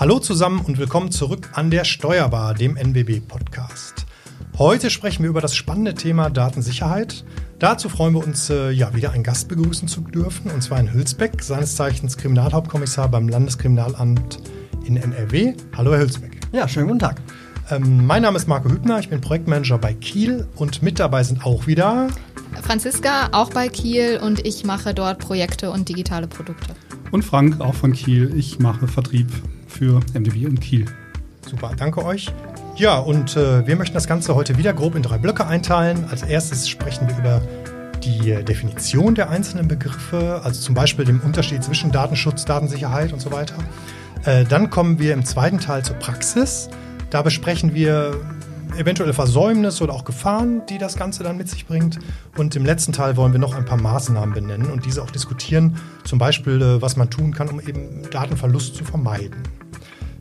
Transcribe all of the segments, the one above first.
Hallo zusammen und willkommen zurück an der Steuerbar, dem NWB-Podcast. Heute sprechen wir über das spannende Thema Datensicherheit. Dazu freuen wir uns, äh, ja, wieder einen Gast begrüßen zu dürfen, und zwar in Hülsbeck, seines Zeichens Kriminalhauptkommissar beim Landeskriminalamt in NRW. Hallo, Herr Hülsbeck. Ja, schönen guten Tag. Ähm, mein Name ist Marco Hübner, ich bin Projektmanager bei Kiel und mit dabei sind auch wieder Franziska, auch bei Kiel und ich mache dort Projekte und digitale Produkte. Und Frank, auch von Kiel. Ich mache Vertrieb für MDB und Kiel. Super, danke euch. Ja, und äh, wir möchten das Ganze heute wieder grob in drei Blöcke einteilen. Als erstes sprechen wir über die äh, Definition der einzelnen Begriffe, also zum Beispiel dem Unterschied zwischen Datenschutz, Datensicherheit und so weiter. Äh, dann kommen wir im zweiten Teil zur Praxis. Da besprechen wir eventuelle Versäumnisse oder auch Gefahren, die das Ganze dann mit sich bringt. Und im letzten Teil wollen wir noch ein paar Maßnahmen benennen und diese auch diskutieren. Zum Beispiel, äh, was man tun kann, um eben Datenverlust zu vermeiden.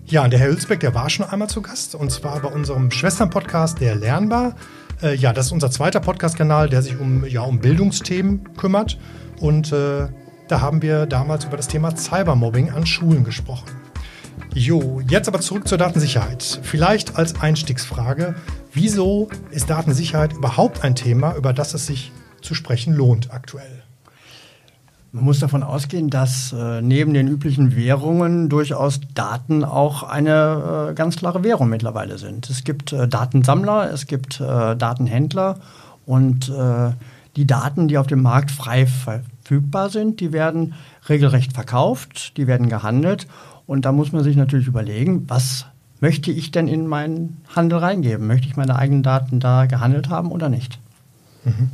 Ja, und der Herr Hülsbeck, der war schon einmal zu Gast und zwar bei unserem Schwesternpodcast, der Lernbar. Äh, ja, das ist unser zweiter Podcast-Kanal, der sich um, ja, um Bildungsthemen kümmert. Und äh, da haben wir damals über das Thema Cybermobbing an Schulen gesprochen. Jo, jetzt aber zurück zur Datensicherheit. Vielleicht als Einstiegsfrage, wieso ist Datensicherheit überhaupt ein Thema, über das es sich zu sprechen lohnt aktuell? Man muss davon ausgehen, dass äh, neben den üblichen Währungen durchaus Daten auch eine äh, ganz klare Währung mittlerweile sind. Es gibt äh, Datensammler, es gibt äh, Datenhändler und äh, die Daten, die auf dem Markt frei verfügbar sind, die werden regelrecht verkauft, die werden gehandelt und da muss man sich natürlich überlegen, was möchte ich denn in meinen Handel reingeben? Möchte ich meine eigenen Daten da gehandelt haben oder nicht? Mhm.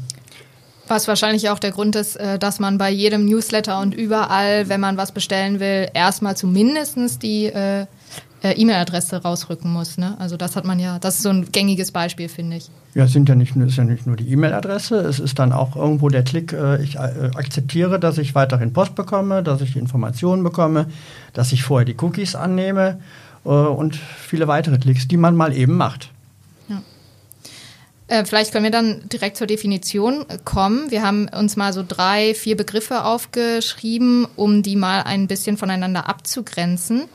Was wahrscheinlich auch der Grund ist, äh, dass man bei jedem Newsletter und überall, wenn man was bestellen will, erstmal zumindest die äh, äh, E-Mail-Adresse rausrücken muss. Ne? Also das hat man ja, das ist so ein gängiges Beispiel, finde ich. Ja, es sind ja nicht, ist ja nicht nur die E-Mail-Adresse, es ist dann auch irgendwo der Klick, ich akzeptiere, dass ich weiterhin Post bekomme, dass ich Informationen bekomme, dass ich vorher die Cookies annehme und viele weitere Klicks, die man mal eben macht. Äh, vielleicht können wir dann direkt zur Definition kommen. Wir haben uns mal so drei, vier Begriffe aufgeschrieben, um die mal ein bisschen voneinander abzugrenzen.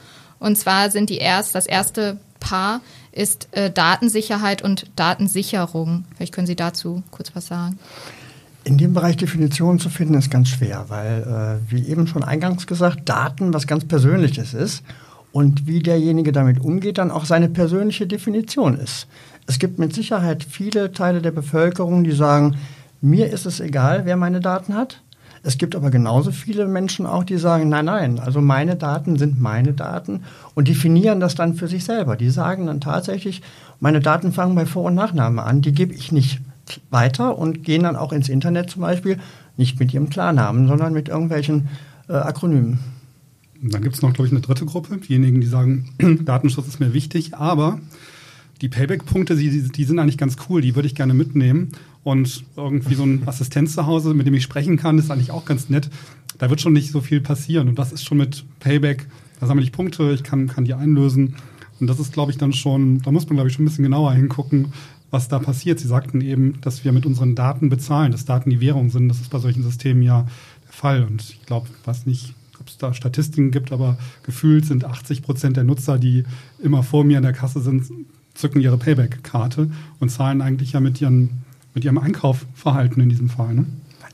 Und zwar sind die erst, das erste Paar ist äh, Datensicherheit und Datensicherung. Vielleicht können Sie dazu kurz was sagen. In dem Bereich Definitionen zu finden, ist ganz schwer, weil, äh, wie eben schon eingangs gesagt, Daten was ganz Persönliches ist und wie derjenige damit umgeht, dann auch seine persönliche Definition ist. Es gibt mit Sicherheit viele Teile der Bevölkerung, die sagen, mir ist es egal, wer meine Daten hat. Es gibt aber genauso viele Menschen auch, die sagen, nein, nein, also meine Daten sind meine Daten und definieren das dann für sich selber. Die sagen dann tatsächlich, meine Daten fangen bei Vor- und Nachname an, die gebe ich nicht weiter und gehen dann auch ins Internet zum Beispiel, nicht mit ihrem Klarnamen, sondern mit irgendwelchen äh, Akronymen. Dann gibt es noch, glaube ich, eine dritte Gruppe, diejenigen, die sagen, Datenschutz ist mir wichtig, aber die Payback-Punkte, die, die sind eigentlich ganz cool, die würde ich gerne mitnehmen. Und irgendwie so ein Assistent zu Hause, mit dem ich sprechen kann, ist eigentlich auch ganz nett. Da wird schon nicht so viel passieren. Und das ist schon mit Payback, da sammle ich Punkte, ich kann, kann die einlösen. Und das ist, glaube ich, dann schon, da muss man, glaube ich, schon ein bisschen genauer hingucken, was da passiert. Sie sagten eben, dass wir mit unseren Daten bezahlen, dass Daten die Währung sind. Das ist bei solchen Systemen ja der Fall. Und ich glaube, was nicht, ob es da Statistiken gibt, aber gefühlt sind 80 Prozent der Nutzer, die immer vor mir in der Kasse sind, zücken ihre Payback-Karte und zahlen eigentlich ja mit, ihren, mit ihrem Einkaufverhalten in diesem Fall. Ne?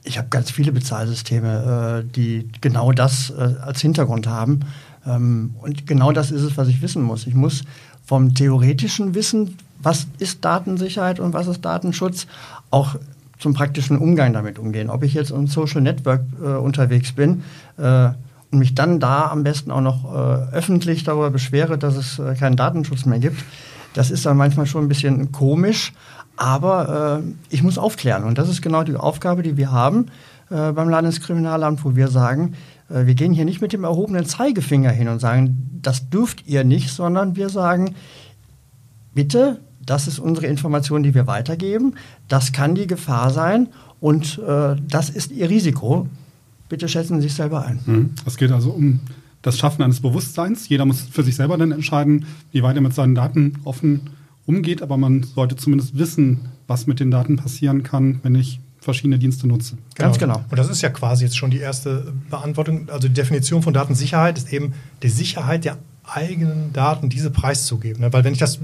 Ich habe ganz viele Bezahlsysteme, äh, die genau das äh, als Hintergrund haben. Ähm, und genau das ist es, was ich wissen muss. Ich muss vom theoretischen Wissen, was ist Datensicherheit und was ist Datenschutz, auch zum praktischen Umgang damit umgehen. Ob ich jetzt im Social Network äh, unterwegs bin äh, und mich dann da am besten auch noch äh, öffentlich darüber beschwere, dass es äh, keinen Datenschutz mehr gibt, das ist dann manchmal schon ein bisschen komisch, aber äh, ich muss aufklären. Und das ist genau die Aufgabe, die wir haben äh, beim Landeskriminalamt, wo wir sagen, äh, wir gehen hier nicht mit dem erhobenen Zeigefinger hin und sagen, das dürft ihr nicht, sondern wir sagen, bitte, das ist unsere Information, die wir weitergeben, das kann die Gefahr sein und äh, das ist ihr Risiko. Bitte schätzen Sie sich selber ein. Mhm. Es geht also um das Schaffen eines Bewusstseins. Jeder muss für sich selber dann entscheiden, wie weit er mit seinen Daten offen umgeht, aber man sollte zumindest wissen, was mit den Daten passieren kann, wenn ich verschiedene Dienste nutze. Ganz genau. genau. Und das ist ja quasi jetzt schon die erste Beantwortung. Also die Definition von Datensicherheit ist eben die Sicherheit der eigenen Daten diese preiszugeben. Ne? Weil wenn ich das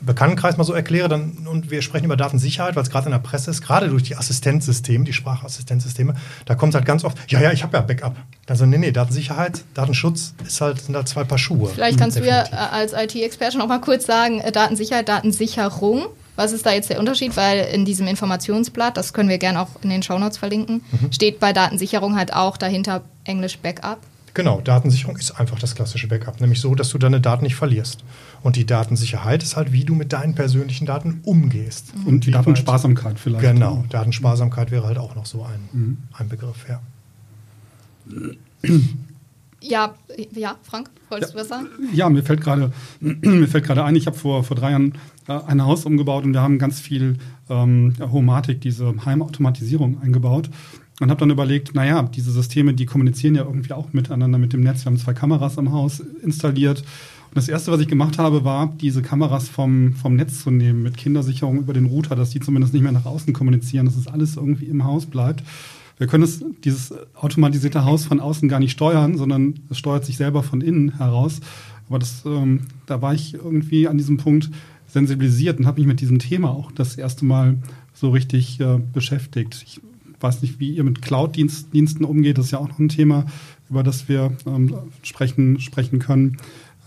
Bekanntenkreis mal so erkläre, dann, und wir sprechen über Datensicherheit, weil es gerade in der Presse ist, gerade durch die Assistenzsysteme, die Sprachassistenzsysteme, da kommt halt ganz oft, ja, ja, ich habe ja Backup. Also nee, nee, Datensicherheit, Datenschutz ist halt, sind halt zwei Paar Schuhe. Vielleicht kannst Definitiv. du ja als IT-Experte noch mal kurz sagen, äh, Datensicherheit, Datensicherung. Was ist da jetzt der Unterschied? Weil in diesem Informationsblatt, das können wir gerne auch in den Shownotes verlinken, mhm. steht bei Datensicherung halt auch dahinter Englisch Backup. Genau, Datensicherung ist einfach das klassische Backup, nämlich so, dass du deine Daten nicht verlierst. Und die Datensicherheit ist halt, wie du mit deinen persönlichen Daten umgehst. Mhm. Und die Datensparsamkeit vielleicht. Genau, Datensparsamkeit wäre halt auch noch so ein, mhm. ein Begriff, ja. Ja, ja, Frank, wolltest ja, du was sagen? Ja, mir fällt gerade mir fällt gerade ein, ich habe vor, vor drei Jahren äh, ein Haus umgebaut und wir haben ganz viel ähm, Homatik, diese Heimautomatisierung eingebaut und habe dann überlegt, naja, diese Systeme, die kommunizieren ja irgendwie auch miteinander mit dem Netz. Wir haben zwei Kameras im Haus installiert. Und das Erste, was ich gemacht habe, war, diese Kameras vom, vom Netz zu nehmen, mit Kindersicherung über den Router, dass die zumindest nicht mehr nach außen kommunizieren, dass es das alles irgendwie im Haus bleibt. Wir können es, dieses automatisierte Haus von außen gar nicht steuern, sondern es steuert sich selber von innen heraus. Aber das, ähm, da war ich irgendwie an diesem Punkt sensibilisiert und habe mich mit diesem Thema auch das erste Mal so richtig äh, beschäftigt. Ich weiß nicht, wie ihr mit Cloud-Diensten umgeht. Das ist ja auch noch ein Thema, über das wir ähm, sprechen, sprechen können.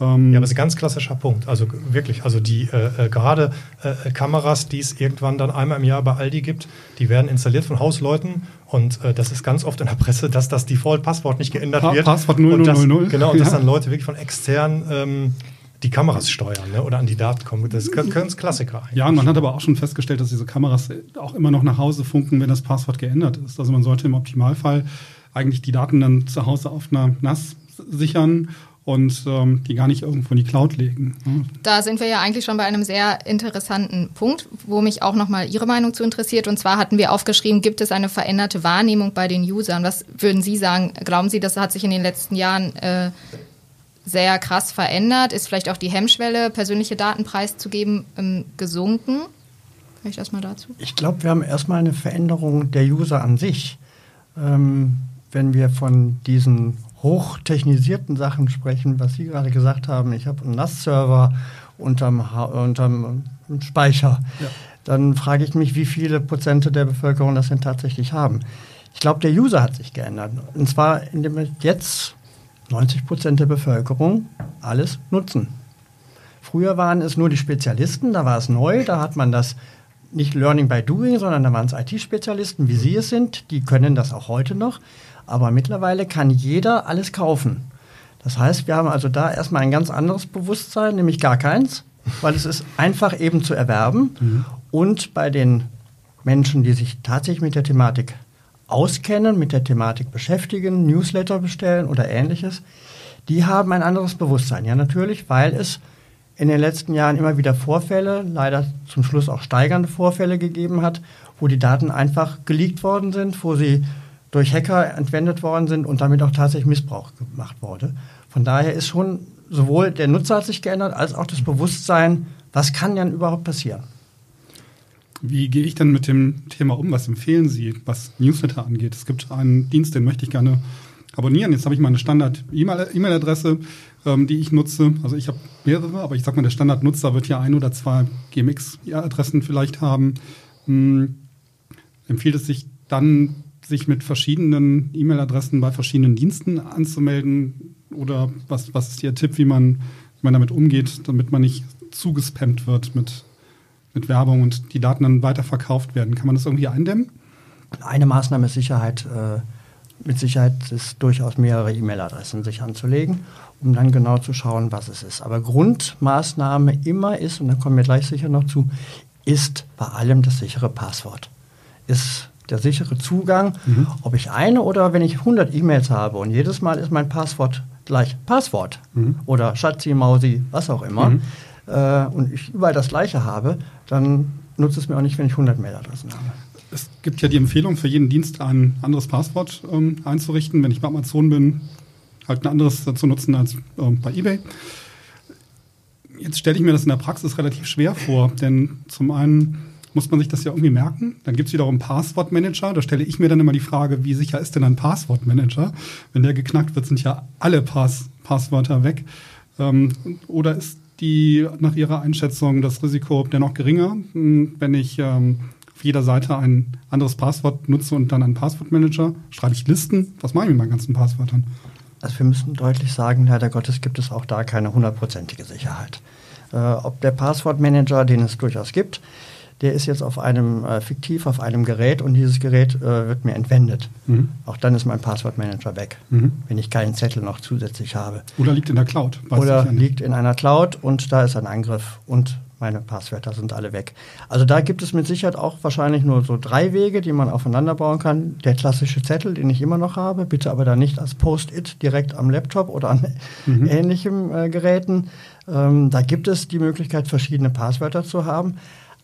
Ähm ja, aber das ist ein ganz klassischer Punkt. Also wirklich, also die äh, äh, gerade äh, Kameras, die es irgendwann dann einmal im Jahr bei Aldi gibt, die werden installiert von Hausleuten und äh, das ist ganz oft in der Presse, dass das Default-Passwort nicht geändert pa wird. Passwort 0000. Und das, genau, und ja. dass dann Leute wirklich von extern ähm, die Kameras steuern ne? oder an die Daten kommen. Das können Klassiker eigentlich. Ja, und man hat aber auch schon festgestellt, dass diese Kameras auch immer noch nach Hause funken, wenn das Passwort geändert ist. Also man sollte im Optimalfall eigentlich die Daten dann zu Hause auf einer NAS sichern und ähm, die gar nicht irgendwo in die Cloud legen. Ne? Da sind wir ja eigentlich schon bei einem sehr interessanten Punkt, wo mich auch nochmal Ihre Meinung zu interessiert. Und zwar hatten wir aufgeschrieben, gibt es eine veränderte Wahrnehmung bei den Usern? Was würden Sie sagen? Glauben Sie, das hat sich in den letzten Jahren äh, sehr krass verändert? Ist vielleicht auch die Hemmschwelle, persönliche Daten preiszugeben, ähm, gesunken? Vielleicht erstmal dazu. Ich glaube, wir haben erstmal eine Veränderung der User an sich. Ähm, wenn wir von diesen hochtechnisierten Sachen sprechen, was Sie gerade gesagt haben, ich habe einen NAS-Server unterm, unterm Speicher, ja. dann frage ich mich, wie viele Prozente der Bevölkerung das denn tatsächlich haben. Ich glaube, der User hat sich geändert. Und zwar, indem wir jetzt 90 Prozent der Bevölkerung alles nutzen. Früher waren es nur die Spezialisten, da war es neu, da hat man das nicht Learning by Doing, sondern da waren es IT-Spezialisten, wie Sie es sind, die können das auch heute noch. Aber mittlerweile kann jeder alles kaufen. Das heißt, wir haben also da erstmal ein ganz anderes Bewusstsein, nämlich gar keins, weil es ist einfach eben zu erwerben. Mhm. Und bei den Menschen, die sich tatsächlich mit der Thematik auskennen, mit der Thematik beschäftigen, Newsletter bestellen oder ähnliches, die haben ein anderes Bewusstsein. Ja, natürlich, weil es in den letzten Jahren immer wieder Vorfälle, leider zum Schluss auch steigernde Vorfälle gegeben hat, wo die Daten einfach geleakt worden sind, wo sie durch Hacker entwendet worden sind und damit auch tatsächlich Missbrauch gemacht wurde. Von daher ist schon sowohl der Nutzer hat sich geändert, als auch das Bewusstsein, was kann denn überhaupt passieren. Wie gehe ich denn mit dem Thema um? Was empfehlen Sie, was Newsletter angeht? Es gibt einen Dienst, den möchte ich gerne abonnieren. Jetzt habe ich meine Standard-E-Mail-Adresse, ähm, die ich nutze. Also ich habe mehrere, aber ich sage mal, der Standardnutzer wird ja ein oder zwei GMX-Adressen vielleicht haben. Hm, empfiehlt es sich dann, sich mit verschiedenen E-Mail-Adressen bei verschiedenen Diensten anzumelden? Oder was, was ist Ihr Tipp, wie man, wie man damit umgeht, damit man nicht zugespammt wird mit mit Werbung und die Daten dann weiterverkauft werden. Kann man das irgendwie eindämmen? Eine Maßnahme ist Sicherheit. Äh, mit Sicherheit ist durchaus mehrere E-Mail-Adressen sich anzulegen, um dann genau zu schauen, was es ist. Aber Grundmaßnahme immer ist, und da kommen wir gleich sicher noch zu, ist bei allem das sichere Passwort. Ist der sichere Zugang, mhm. ob ich eine oder wenn ich 100 E-Mails habe und jedes Mal ist mein Passwort gleich Passwort mhm. oder Schatzi, Mausi, was auch immer, mhm äh, und ich überall das Gleiche habe, dann nutzt es mir auch nicht, wenn ich 100 Mailadressen habe. Es gibt ja die Empfehlung, für jeden Dienst ein anderes Passwort ähm, einzurichten. Wenn ich bei Amazon bin, halt ein anderes zu nutzen als ähm, bei eBay. Jetzt stelle ich mir das in der Praxis relativ schwer vor, denn zum einen muss man sich das ja irgendwie merken. Dann gibt es wiederum Passwortmanager. Da stelle ich mir dann immer die Frage, wie sicher ist denn ein Passwortmanager? Wenn der geknackt wird, sind ja alle Pass Passwörter weg. Ähm, oder ist die nach Ihrer Einschätzung das Risiko dennoch geringer, hm, wenn ich ähm, auf jeder Seite ein anderes Passwort nutze und dann einen Passwortmanager? Schreibe ich Listen? Was mache ich mit meinen ganzen Passwörtern? Also wir müssen deutlich sagen, leider Gottes gibt es auch da keine hundertprozentige Sicherheit. Äh, ob der Passwortmanager, den es durchaus gibt, der ist jetzt auf einem äh, fiktiv auf einem Gerät und dieses Gerät äh, wird mir entwendet. Mhm. Auch dann ist mein Passwortmanager weg, mhm. wenn ich keinen Zettel noch zusätzlich habe. Oder liegt in der Cloud. Oder ja liegt in einer Cloud und da ist ein Angriff und meine Passwörter sind alle weg. Also da gibt es mit Sicherheit auch wahrscheinlich nur so drei Wege, die man aufeinander bauen kann. Der klassische Zettel, den ich immer noch habe, bitte aber dann nicht als Post-it direkt am Laptop oder an mhm. ähnlichen äh, Geräten. Ähm, da gibt es die Möglichkeit, verschiedene Passwörter zu haben.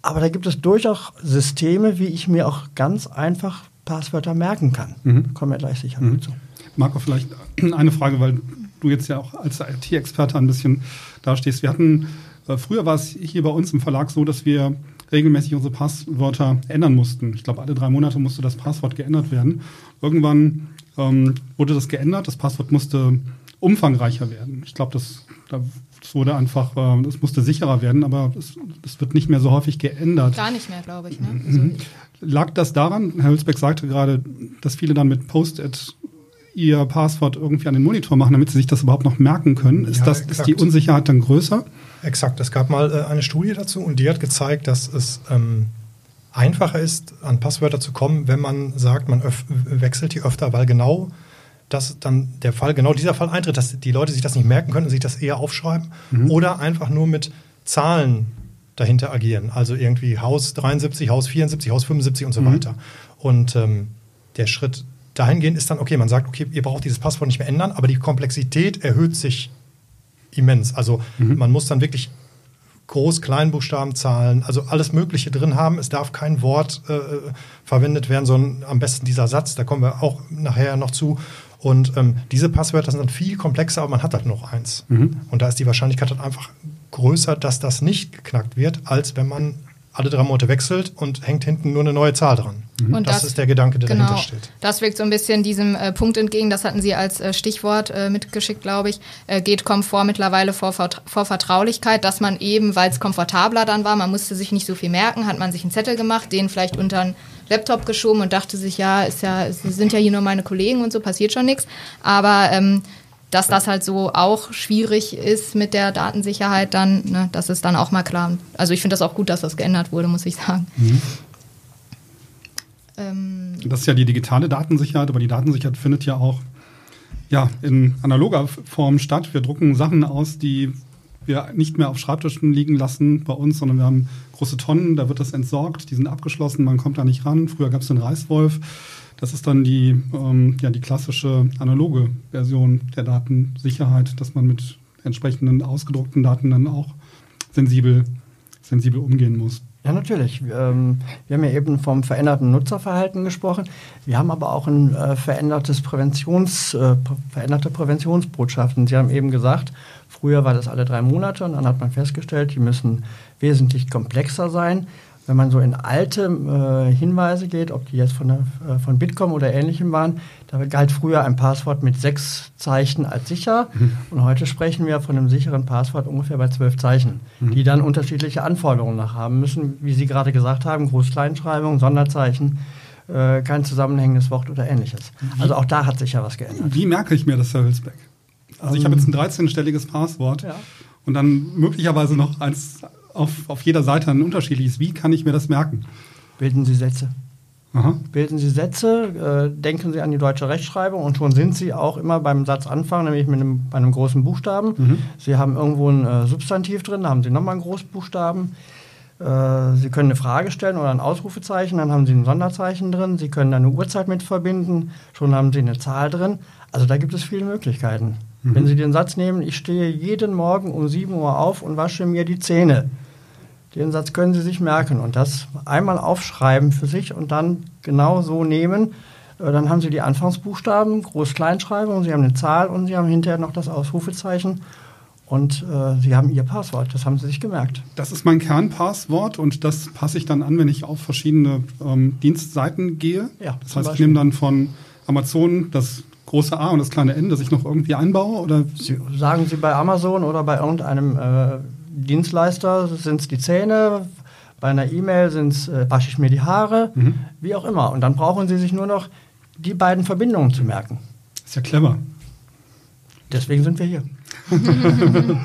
Aber da gibt es durchaus Systeme, wie ich mir auch ganz einfach Passwörter merken kann. Mhm. Kommen wir gleich sicher mhm. zu. Marco, vielleicht eine Frage, weil du jetzt ja auch als IT-Experte ein bisschen dastehst. Wir hatten äh, früher war es hier bei uns im Verlag so, dass wir regelmäßig unsere Passwörter ändern mussten. Ich glaube, alle drei Monate musste das Passwort geändert werden. Irgendwann ähm, wurde das geändert. Das Passwort musste umfangreicher werden. Ich glaube, das, das wurde einfach, äh, das musste sicherer werden, aber es wird nicht mehr so häufig geändert. Gar nicht mehr, glaube ich. Ne? Mhm. Also Lag das daran, Herr Hülsbeck sagte gerade, dass viele dann mit Post-it ihr Passwort irgendwie an den Monitor machen, damit sie sich das überhaupt noch merken können. Ist, ja, das, ist die Unsicherheit dann größer? Exakt. Es gab mal äh, eine Studie dazu und die hat gezeigt, dass es ähm, einfacher ist, an Passwörter zu kommen, wenn man sagt, man wechselt die öfter, weil genau das dann der Fall, genau dieser Fall eintritt, dass die Leute sich das nicht merken können und sich das eher aufschreiben mhm. oder einfach nur mit Zahlen dahinter agieren. Also irgendwie Haus 73, Haus 74, Haus 75 und so mhm. weiter. Und ähm, der Schritt dahingehend ist dann, okay, man sagt, okay, ihr braucht dieses Passwort nicht mehr ändern, aber die Komplexität erhöht sich immens. Also mhm. man muss dann wirklich Groß-, Kleinbuchstabenzahlen, also alles Mögliche drin haben. Es darf kein Wort äh, verwendet werden, sondern am besten dieser Satz. Da kommen wir auch nachher noch zu. Und ähm, diese Passwörter sind dann viel komplexer, aber man hat halt noch eins. Mhm. Und da ist die Wahrscheinlichkeit dann einfach größer, dass das nicht geknackt wird, als wenn man alle drei Monate wechselt und hängt hinten nur eine neue Zahl dran. Mhm. Und das, das, ist der Gedanke, der genau, dahinter steht. Das wirkt so ein bisschen diesem äh, Punkt entgegen, das hatten Sie als äh, Stichwort äh, mitgeschickt, glaube ich, äh, geht Komfort mittlerweile vor, vor Vertraulichkeit, dass man eben, weil es komfortabler dann war, man musste sich nicht so viel merken, hat man sich einen Zettel gemacht, den vielleicht unter einen Laptop geschoben und dachte sich, ja, ist ja, Sie sind ja hier nur meine Kollegen und so, passiert schon nichts. Aber ähm, dass das halt so auch schwierig ist mit der Datensicherheit, dann, ne, das ist dann auch mal klar. Also ich finde das auch gut, dass das geändert wurde, muss ich sagen. Mhm. Ähm, das ist ja die digitale Datensicherheit, aber die Datensicherheit findet ja auch ja, in analoger Form statt. Wir drucken Sachen aus, die wir nicht mehr auf Schreibtischen liegen lassen bei uns, sondern wir haben große Tonnen, da wird das entsorgt, die sind abgeschlossen, man kommt da nicht ran. Früher gab es den Reißwolf. Das ist dann die, ähm, ja, die klassische analoge Version der Datensicherheit, dass man mit entsprechenden ausgedruckten Daten dann auch sensibel, sensibel umgehen muss. Ja, natürlich. Ähm, wir haben ja eben vom veränderten Nutzerverhalten gesprochen. Wir haben aber auch ein äh, verändertes Präventions, äh, veränderte Präventionsbotschaften. Sie haben eben gesagt, früher war das alle drei Monate und dann hat man festgestellt, die müssen wesentlich komplexer sein. Wenn man so in alte äh, Hinweise geht, ob die jetzt von, der, äh, von Bitkom oder ähnlichem waren, da galt früher ein Passwort mit sechs Zeichen als sicher. Mhm. Und heute sprechen wir von einem sicheren Passwort ungefähr bei zwölf Zeichen, mhm. die dann unterschiedliche Anforderungen nach haben müssen, wie Sie gerade gesagt haben, Groß-Kleinschreibung, Sonderzeichen. Äh, kein zusammenhängendes Wort oder ähnliches. Wie, also auch da hat sich ja was geändert. Wie merke ich mir das, Herr Hülsbeck? Also ich habe jetzt ein 13-stelliges Passwort ja. und dann möglicherweise noch eins auf, auf jeder Seite ein unterschiedliches. Wie kann ich mir das merken? Bilden Sie Sätze. Aha. Bilden Sie Sätze, äh, denken Sie an die deutsche Rechtschreibung und schon sind Sie auch immer beim Satzanfang, nämlich mit einem, bei einem großen Buchstaben. Mhm. Sie haben irgendwo ein äh, Substantiv drin, da haben Sie nochmal einen Großbuchstaben. Äh, Sie können eine Frage stellen oder ein Ausrufezeichen, dann haben Sie ein Sonderzeichen drin. Sie können eine Uhrzeit mit verbinden, schon haben Sie eine Zahl drin. Also da gibt es viele Möglichkeiten. Mhm. Wenn Sie den Satz nehmen, ich stehe jeden Morgen um 7 Uhr auf und wasche mir die Zähne den Satz können Sie sich merken und das einmal aufschreiben für sich und dann genau so nehmen. Äh, dann haben Sie die Anfangsbuchstaben, Groß-Kleinschreibung, Sie haben eine Zahl und Sie haben hinterher noch das Ausrufezeichen. Und äh, Sie haben Ihr Passwort, das haben Sie sich gemerkt. Das ist mein Kernpasswort und das passe ich dann an, wenn ich auf verschiedene ähm, Dienstseiten gehe. Ja, das heißt, ich nehme dann von Amazon das große A und das kleine N, das ich noch irgendwie einbaue? Oder? Sie, sagen Sie bei Amazon oder bei irgendeinem äh, Dienstleister, sind es die Zähne, bei einer E-Mail sind es, äh, wasche ich mir die Haare, mhm. wie auch immer. Und dann brauchen Sie sich nur noch die beiden Verbindungen zu merken. Ist ja clever. Deswegen sind wir hier.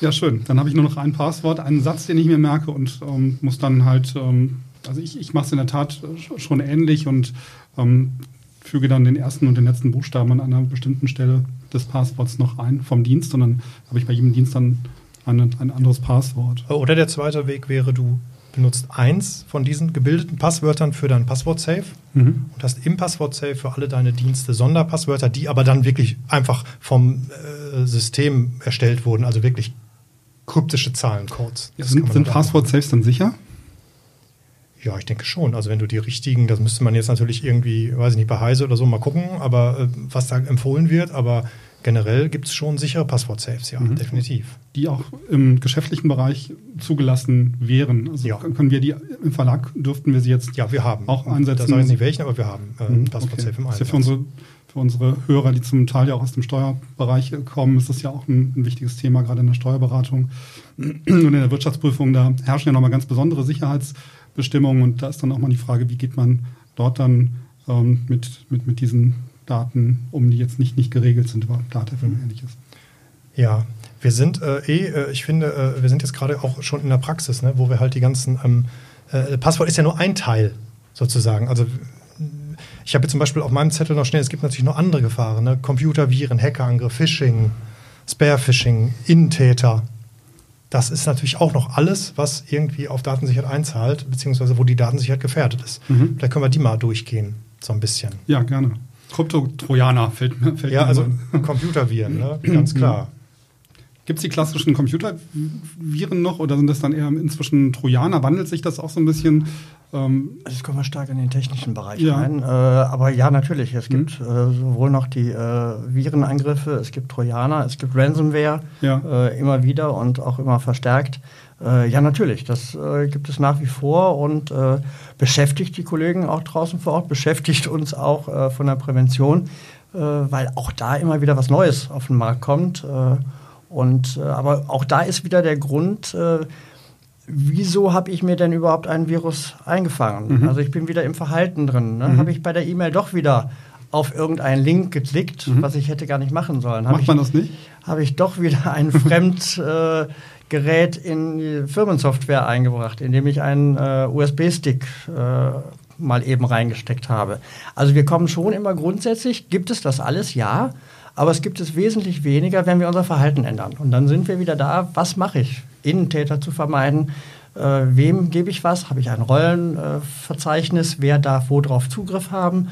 ja, schön. Dann habe ich nur noch ein Passwort, einen Satz, den ich mir merke und ähm, muss dann halt, ähm, also ich, ich mache es in der Tat schon ähnlich und ähm, füge dann den ersten und den letzten Buchstaben an einer bestimmten Stelle des Passworts noch ein vom Dienst und dann habe ich bei jedem Dienst dann ein, ein anderes Passwort. Oder der zweite Weg wäre, du benutzt eins von diesen gebildeten Passwörtern für dein Passwort-Safe mhm. und hast im Passwort-Safe für alle deine Dienste Sonderpasswörter, die aber dann wirklich einfach vom äh, System erstellt wurden, also wirklich kryptische Zahlencodes. Ja, sind sind Passwort-Safes dann sicher? Ja, ich denke schon. Also wenn du die richtigen, das müsste man jetzt natürlich irgendwie, weiß ich nicht, bei Heise oder so mal gucken, aber äh, was da empfohlen wird, aber generell gibt es schon sichere Passwort-Safes, ja, mhm. definitiv. Die auch im geschäftlichen Bereich zugelassen wären. Also ja. können wir die im Verlag dürften wir sie jetzt ja, wir haben. auch einsetzen. Da sage ich nicht welchen, aber wir haben äh, mhm, Passwort-Safe okay. im Einsatz. Das ist ja für unsere, für unsere Hörer, die zum Teil ja auch aus dem Steuerbereich kommen, ist das ja auch ein, ein wichtiges Thema, gerade in der Steuerberatung und in der Wirtschaftsprüfung. Da herrschen ja nochmal ganz besondere Sicherheitsbestimmungen und da ist dann auch mal die Frage, wie geht man dort dann ähm, mit, mit, mit diesen Daten, um die jetzt nicht, nicht geregelt sind über Datafilm und ähnliches. Ja, wir sind äh, eh, äh, ich finde, äh, wir sind jetzt gerade auch schon in der Praxis, ne, wo wir halt die ganzen, ähm, äh, Passwort ist ja nur ein Teil sozusagen. Also ich habe jetzt zum Beispiel auf meinem Zettel noch schnell, es gibt natürlich noch andere Gefahren, ne? Computerviren, Hackerangriff, Phishing, Spare-Phishing, Innentäter. Das ist natürlich auch noch alles, was irgendwie auf Datensicherheit einzahlt, beziehungsweise wo die Datensicherheit gefährdet ist. Mhm. Vielleicht können wir die mal durchgehen, so ein bisschen. Ja, gerne. Krypto-Trojaner fällt mir fällt Ja, also Computerviren, ne? ganz klar. Gibt es die klassischen Computerviren noch oder sind das dann eher inzwischen Trojaner? Wandelt sich das auch so ein bisschen? Ähm also kommen wir stark in den technischen Bereich ja. rein. Äh, aber ja, natürlich. Es mhm. gibt äh, sowohl noch die äh, Virenangriffe, es gibt Trojaner, es gibt Ransomware ja. Äh, immer wieder und auch immer verstärkt. Äh, ja, natürlich, das äh, gibt es nach wie vor und äh, beschäftigt die Kollegen auch draußen vor Ort, beschäftigt uns auch äh, von der Prävention, äh, weil auch da immer wieder was Neues auf den Markt kommt. Äh, und, aber auch da ist wieder der Grund, wieso habe ich mir denn überhaupt ein Virus eingefangen? Mhm. Also ich bin wieder im Verhalten drin. Ne? Mhm. Habe ich bei der E-Mail doch wieder auf irgendeinen Link geklickt, mhm. was ich hätte gar nicht machen sollen. Macht man das nicht? Habe ich doch wieder ein fremd Gerät in die Firmensoftware eingebracht, indem ich einen äh, USB-Stick äh, mal eben reingesteckt habe. Also wir kommen schon immer grundsätzlich, gibt es das alles? Ja. Aber es gibt es wesentlich weniger, wenn wir unser Verhalten ändern. Und dann sind wir wieder da, was mache ich? Innentäter zu vermeiden. Äh, wem gebe ich was? Habe ich ein Rollenverzeichnis? wer darf wo drauf Zugriff haben?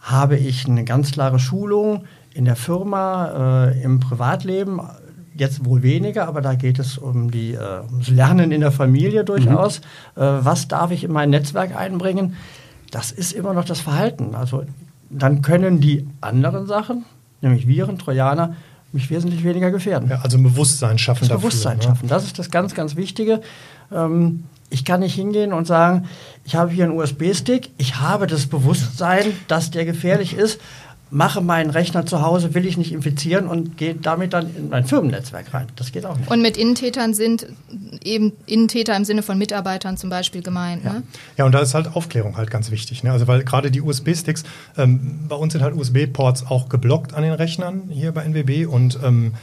Habe ich eine ganz klare Schulung in der Firma, äh, im Privatleben? Jetzt wohl weniger, aber da geht es um die, äh, ums Lernen in der Familie durchaus. Mhm. Äh, was darf ich in mein Netzwerk einbringen? Das ist immer noch das Verhalten. Also dann können die anderen Sachen, nämlich Viren, Trojaner, mich wesentlich weniger gefährden. Ja, also ein Bewusstsein schaffen das dafür. Bewusstsein ne? schaffen, das ist das ganz, ganz Wichtige. Ähm, ich kann nicht hingehen und sagen, ich habe hier einen USB-Stick, ich habe das Bewusstsein, dass der gefährlich ist, mache meinen Rechner zu Hause, will ich nicht infizieren und gehe damit dann in mein Firmennetzwerk rein. Das geht auch nicht. Und mit Innentätern sind eben Innentäter im Sinne von Mitarbeitern zum Beispiel gemeint. Ja, ne? ja und da ist halt Aufklärung halt ganz wichtig. Ne? Also weil gerade die USB-Sticks, ähm, bei uns sind halt USB-Ports auch geblockt an den Rechnern hier bei NWB und ähm,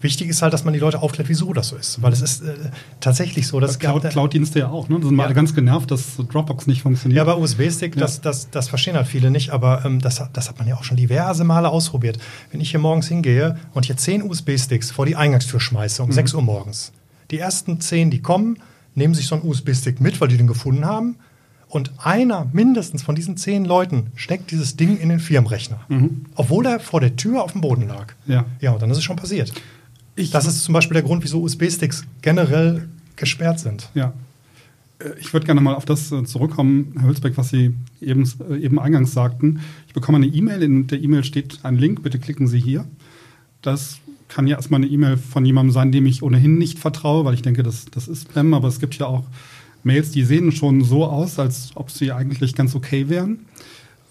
Wichtig ist halt, dass man die Leute aufklärt, wieso das so ist. Weil es ist äh, tatsächlich so, dass. Cloud-Dienste ja auch, ne? Da sind ja. alle ganz genervt, dass Dropbox nicht funktioniert. Ja, bei USB-Stick, ja. das, das, das verstehen halt viele nicht, aber ähm, das, das hat man ja auch schon diverse Male ausprobiert. Wenn ich hier morgens hingehe und hier zehn USB-Sticks vor die Eingangstür schmeiße um mhm. 6 Uhr morgens, die ersten zehn, die kommen, nehmen sich so einen USB-Stick mit, weil die den gefunden haben. Und einer mindestens von diesen zehn Leuten steckt dieses Ding in den Firmenrechner. Mhm. Obwohl er vor der Tür auf dem Boden lag. Ja. Ja, und dann ist es schon passiert. Ich, das ist zum Beispiel der Grund, wieso USB-Sticks generell gesperrt sind. Ja. Äh, ich würde gerne mal auf das äh, zurückkommen, Herr Hülsbeck, was Sie eben, äh, eben eingangs sagten. Ich bekomme eine E-Mail, in der E-Mail steht ein Link, bitte klicken Sie hier. Das kann ja erstmal eine E-Mail von jemandem sein, dem ich ohnehin nicht vertraue, weil ich denke, das, das ist Spam, aber es gibt ja auch Mails, die sehen schon so aus, als ob sie eigentlich ganz okay wären.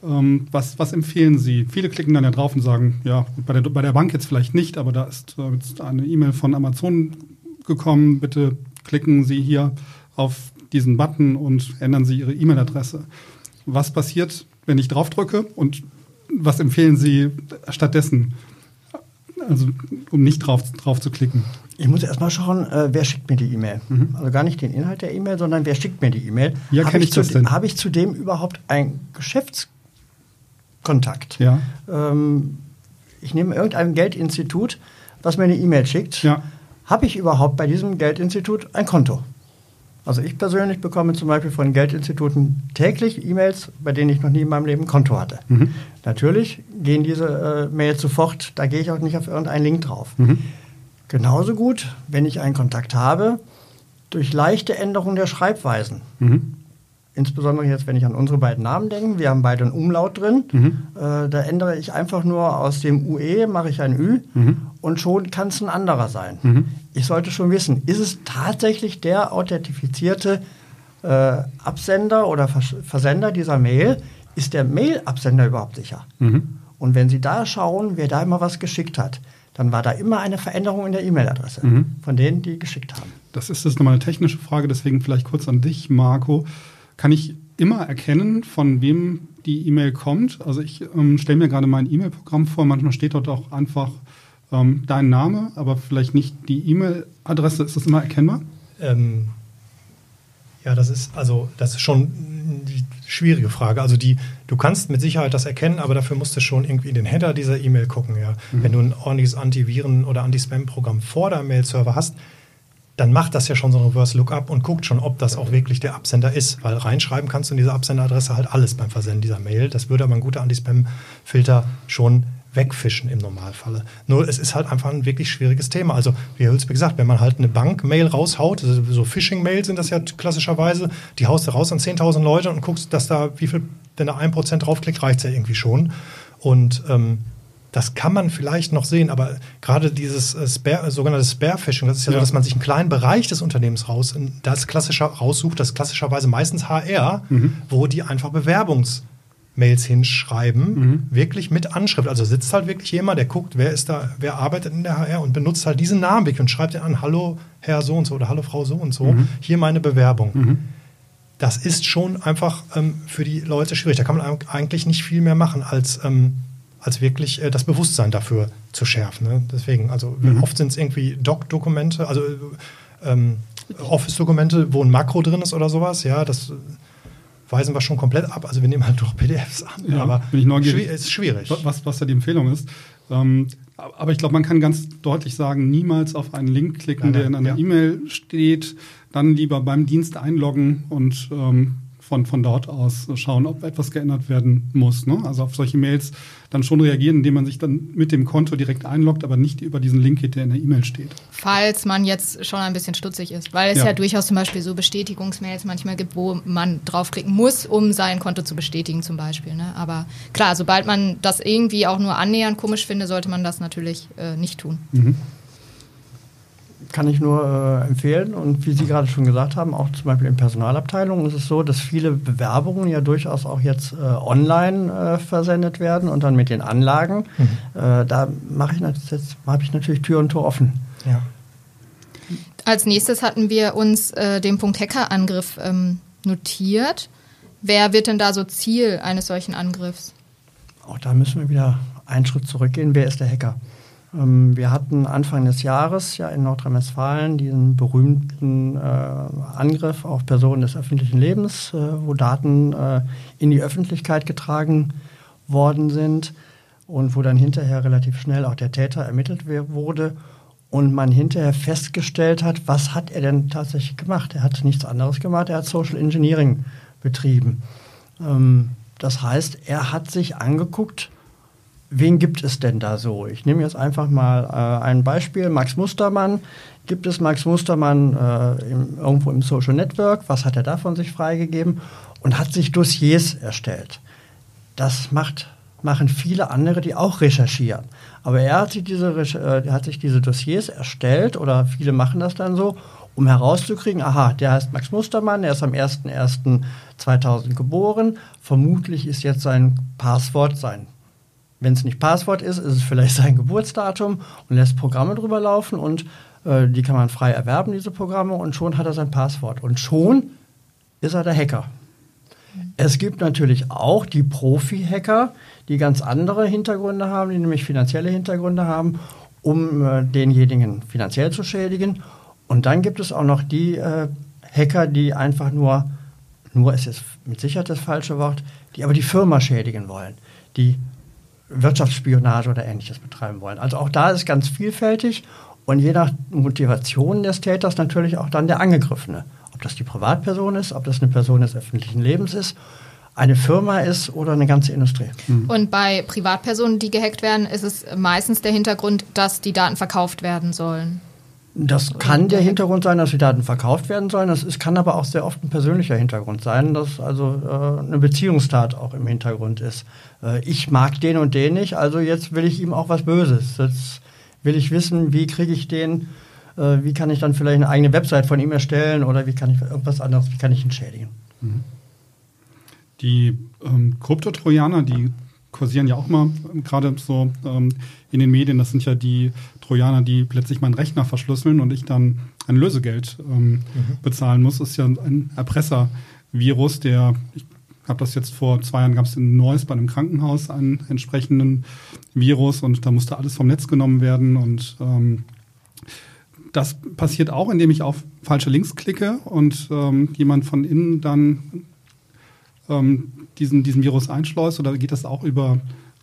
Ähm, was, was empfehlen Sie? Viele klicken dann ja drauf und sagen, ja, bei der, bei der Bank jetzt vielleicht nicht, aber da ist äh, jetzt eine E-Mail von Amazon gekommen. Bitte klicken Sie hier auf diesen Button und ändern Sie Ihre E-Mail-Adresse. Was passiert, wenn ich draufdrücke und was empfehlen Sie stattdessen? Also, um nicht drauf, drauf zu klicken. Ich muss erstmal schauen, äh, wer schickt mir die E-Mail. Mhm. Also gar nicht den Inhalt der E-Mail, sondern wer schickt mir die E-Mail. Ja, kenne ich, ich das denn? Habe ich zudem überhaupt ein Geschäftskontakt? Ja. Ähm, ich nehme irgendein Geldinstitut, was mir eine E-Mail schickt. Ja. Habe ich überhaupt bei diesem Geldinstitut ein Konto? Also ich persönlich bekomme zum Beispiel von Geldinstituten täglich E-Mails, bei denen ich noch nie in meinem Leben ein Konto hatte. Mhm. Natürlich gehen diese äh, Mails sofort, da gehe ich auch nicht auf irgendeinen Link drauf. Mhm. Genauso gut, wenn ich einen Kontakt habe, durch leichte Änderung der Schreibweisen. Mhm. Insbesondere jetzt, wenn ich an unsere beiden Namen denke. Wir haben beide einen Umlaut drin. Mhm. Äh, da ändere ich einfach nur aus dem UE, mache ich ein Ü mhm. und schon kann es ein anderer sein. Mhm. Ich sollte schon wissen, ist es tatsächlich der authentifizierte äh, Absender oder Vers Versender dieser Mail? Ist der Mail-Absender überhaupt sicher? Mhm. Und wenn Sie da schauen, wer da immer was geschickt hat, dann war da immer eine Veränderung in der E-Mail-Adresse mhm. von denen, die geschickt haben. Das ist jetzt nochmal eine technische Frage, deswegen vielleicht kurz an dich, Marco kann ich immer erkennen, von wem die E-Mail kommt. Also ich ähm, stelle mir gerade mein E-Mail-Programm vor, manchmal steht dort auch einfach ähm, dein Name, aber vielleicht nicht die E-Mail-Adresse. Ist das immer erkennbar? Ähm, ja, das ist also das ist schon die schwierige Frage. Also die, du kannst mit Sicherheit das erkennen, aber dafür musst du schon irgendwie in den Header dieser E-Mail gucken. Ja. Mhm. Wenn du ein ordentliches Antiviren- oder Anti-Spam-Programm vor deinem Mail-Server hast, dann macht das ja schon so ein Reverse Lookup und guckt schon, ob das auch wirklich der Absender ist. Weil reinschreiben kannst du in diese Absenderadresse halt alles beim Versenden dieser Mail. Das würde aber ein guter Anti-Spam-Filter schon wegfischen im Normalfalle. Nur es ist halt einfach ein wirklich schwieriges Thema. Also, wie Herr Hülsbe gesagt, wenn man halt eine Bank-Mail raushaut, also so Phishing-Mails sind das ja klassischerweise, die haust du raus an 10.000 Leute und guckst, dass da, wie viel, wenn da ein Prozent draufklickt, reicht es ja irgendwie schon. Und ähm, das kann man vielleicht noch sehen, aber gerade dieses äh, Spare, äh, sogenannte Spare-Phishing, das ist ja, ja, so, dass man sich einen kleinen Bereich des Unternehmens raus, das klassischer raussucht, das ist klassischerweise meistens HR, mhm. wo die einfach Bewerbungsmails hinschreiben, mhm. wirklich mit Anschrift. Also sitzt halt wirklich jemand, der guckt, wer ist da, wer arbeitet in der HR und benutzt halt diesen Namen wirklich und schreibt den an, hallo Herr so und so oder hallo Frau so und so, mhm. hier meine Bewerbung. Mhm. Das ist schon einfach ähm, für die Leute schwierig. Da kann man eigentlich nicht viel mehr machen als ähm, als wirklich äh, das Bewusstsein dafür zu schärfen. Ne? Deswegen, also mhm. oft sind es irgendwie Doc-Dokumente, also ähm, Office-Dokumente, wo ein Makro drin ist oder sowas. Ja, das weisen wir schon komplett ab. Also wir nehmen halt doch PDFs an. Ja, aber bin ich neugierig. Schwi ist schwierig. Was, was da die Empfehlung ist. Ähm, aber ich glaube, man kann ganz deutlich sagen, niemals auf einen Link klicken, nein, nein, der in einer ja. E-Mail steht. Dann lieber beim Dienst einloggen und ähm, von, von dort aus schauen, ob etwas geändert werden muss. Ne? Also auf solche Mails dann schon reagieren, indem man sich dann mit dem Konto direkt einloggt, aber nicht über diesen Link geht, der in der E-Mail steht. Falls man jetzt schon ein bisschen stutzig ist, weil es ja. ja durchaus zum Beispiel so Bestätigungsmails manchmal gibt, wo man draufklicken muss, um sein Konto zu bestätigen zum Beispiel. Ne? Aber klar, sobald man das irgendwie auch nur annähernd komisch findet, sollte man das natürlich äh, nicht tun. Mhm kann ich nur äh, empfehlen. Und wie Sie gerade schon gesagt haben, auch zum Beispiel in Personalabteilungen ist es so, dass viele Bewerbungen ja durchaus auch jetzt äh, online äh, versendet werden und dann mit den Anlagen. Mhm. Äh, da mache ich jetzt habe ich natürlich Tür und Tor offen. Ja. Als nächstes hatten wir uns äh, den Punkt Hackerangriff ähm, notiert. Wer wird denn da so Ziel eines solchen Angriffs? Auch da müssen wir wieder einen Schritt zurückgehen. Wer ist der Hacker? Ähm, wir hatten Anfang des Jahres ja in Nordrhein-Westfalen diesen berühmten äh, Angriff auf Personen des öffentlichen Lebens, äh, wo Daten äh, in die Öffentlichkeit getragen worden sind und wo dann hinterher relativ schnell auch der Täter ermittelt wurde und man hinterher festgestellt hat, was hat er denn tatsächlich gemacht? Er hat nichts anderes gemacht, er hat Social Engineering betrieben. Ähm, das heißt, er hat sich angeguckt, wen gibt es denn da so? Ich nehme jetzt einfach mal äh, ein Beispiel. Max Mustermann. Gibt es Max Mustermann äh, im, irgendwo im Social Network? Was hat er da von sich freigegeben? Und hat sich Dossiers erstellt. Das macht, machen viele andere, die auch recherchieren. Aber er hat sich, diese, äh, hat sich diese Dossiers erstellt oder viele machen das dann so um herauszukriegen, aha, der heißt Max Mustermann, er ist am 01.01.2000 geboren, vermutlich ist jetzt sein Passwort sein. Wenn es nicht Passwort ist, ist es vielleicht sein Geburtsdatum und lässt Programme drüber laufen und äh, die kann man frei erwerben, diese Programme, und schon hat er sein Passwort. Und schon ist er der Hacker. Es gibt natürlich auch die Profi-Hacker, die ganz andere Hintergründe haben, die nämlich finanzielle Hintergründe haben, um äh, denjenigen finanziell zu schädigen. Und dann gibt es auch noch die äh, Hacker, die einfach nur, nur ist jetzt mit Sicherheit das falsche Wort, die aber die Firma schädigen wollen, die Wirtschaftsspionage oder ähnliches betreiben wollen. Also auch da ist ganz vielfältig und je nach Motivation des Täters natürlich auch dann der Angegriffene. Ob das die Privatperson ist, ob das eine Person des öffentlichen Lebens ist, eine Firma ist oder eine ganze Industrie. Mhm. Und bei Privatpersonen, die gehackt werden, ist es meistens der Hintergrund, dass die Daten verkauft werden sollen. Das kann der Hintergrund sein, dass die Daten verkauft werden sollen. Das ist, kann aber auch sehr oft ein persönlicher Hintergrund sein, dass also äh, eine Beziehungstat auch im Hintergrund ist. Äh, ich mag den und den nicht, also jetzt will ich ihm auch was Böses. Jetzt will ich wissen, wie kriege ich den, äh, wie kann ich dann vielleicht eine eigene Website von ihm erstellen oder wie kann ich irgendwas anderes, wie kann ich ihn schädigen. Mhm. Die ähm, Kryptotrojaner, die kursieren ja auch mal ähm, gerade so ähm, in den Medien. Das sind ja die Trojaner, die plötzlich meinen Rechner verschlüsseln und ich dann ein Lösegeld ähm, mhm. bezahlen muss. Das ist ja ein Erpresservirus, der, ich habe das jetzt vor zwei Jahren, gab es in Neuss bei einem Krankenhaus einen entsprechenden Virus und da musste alles vom Netz genommen werden und ähm, das passiert auch, indem ich auf falsche Links klicke und ähm, jemand von innen dann ähm, diesen, diesen Virus einschleust oder geht das auch über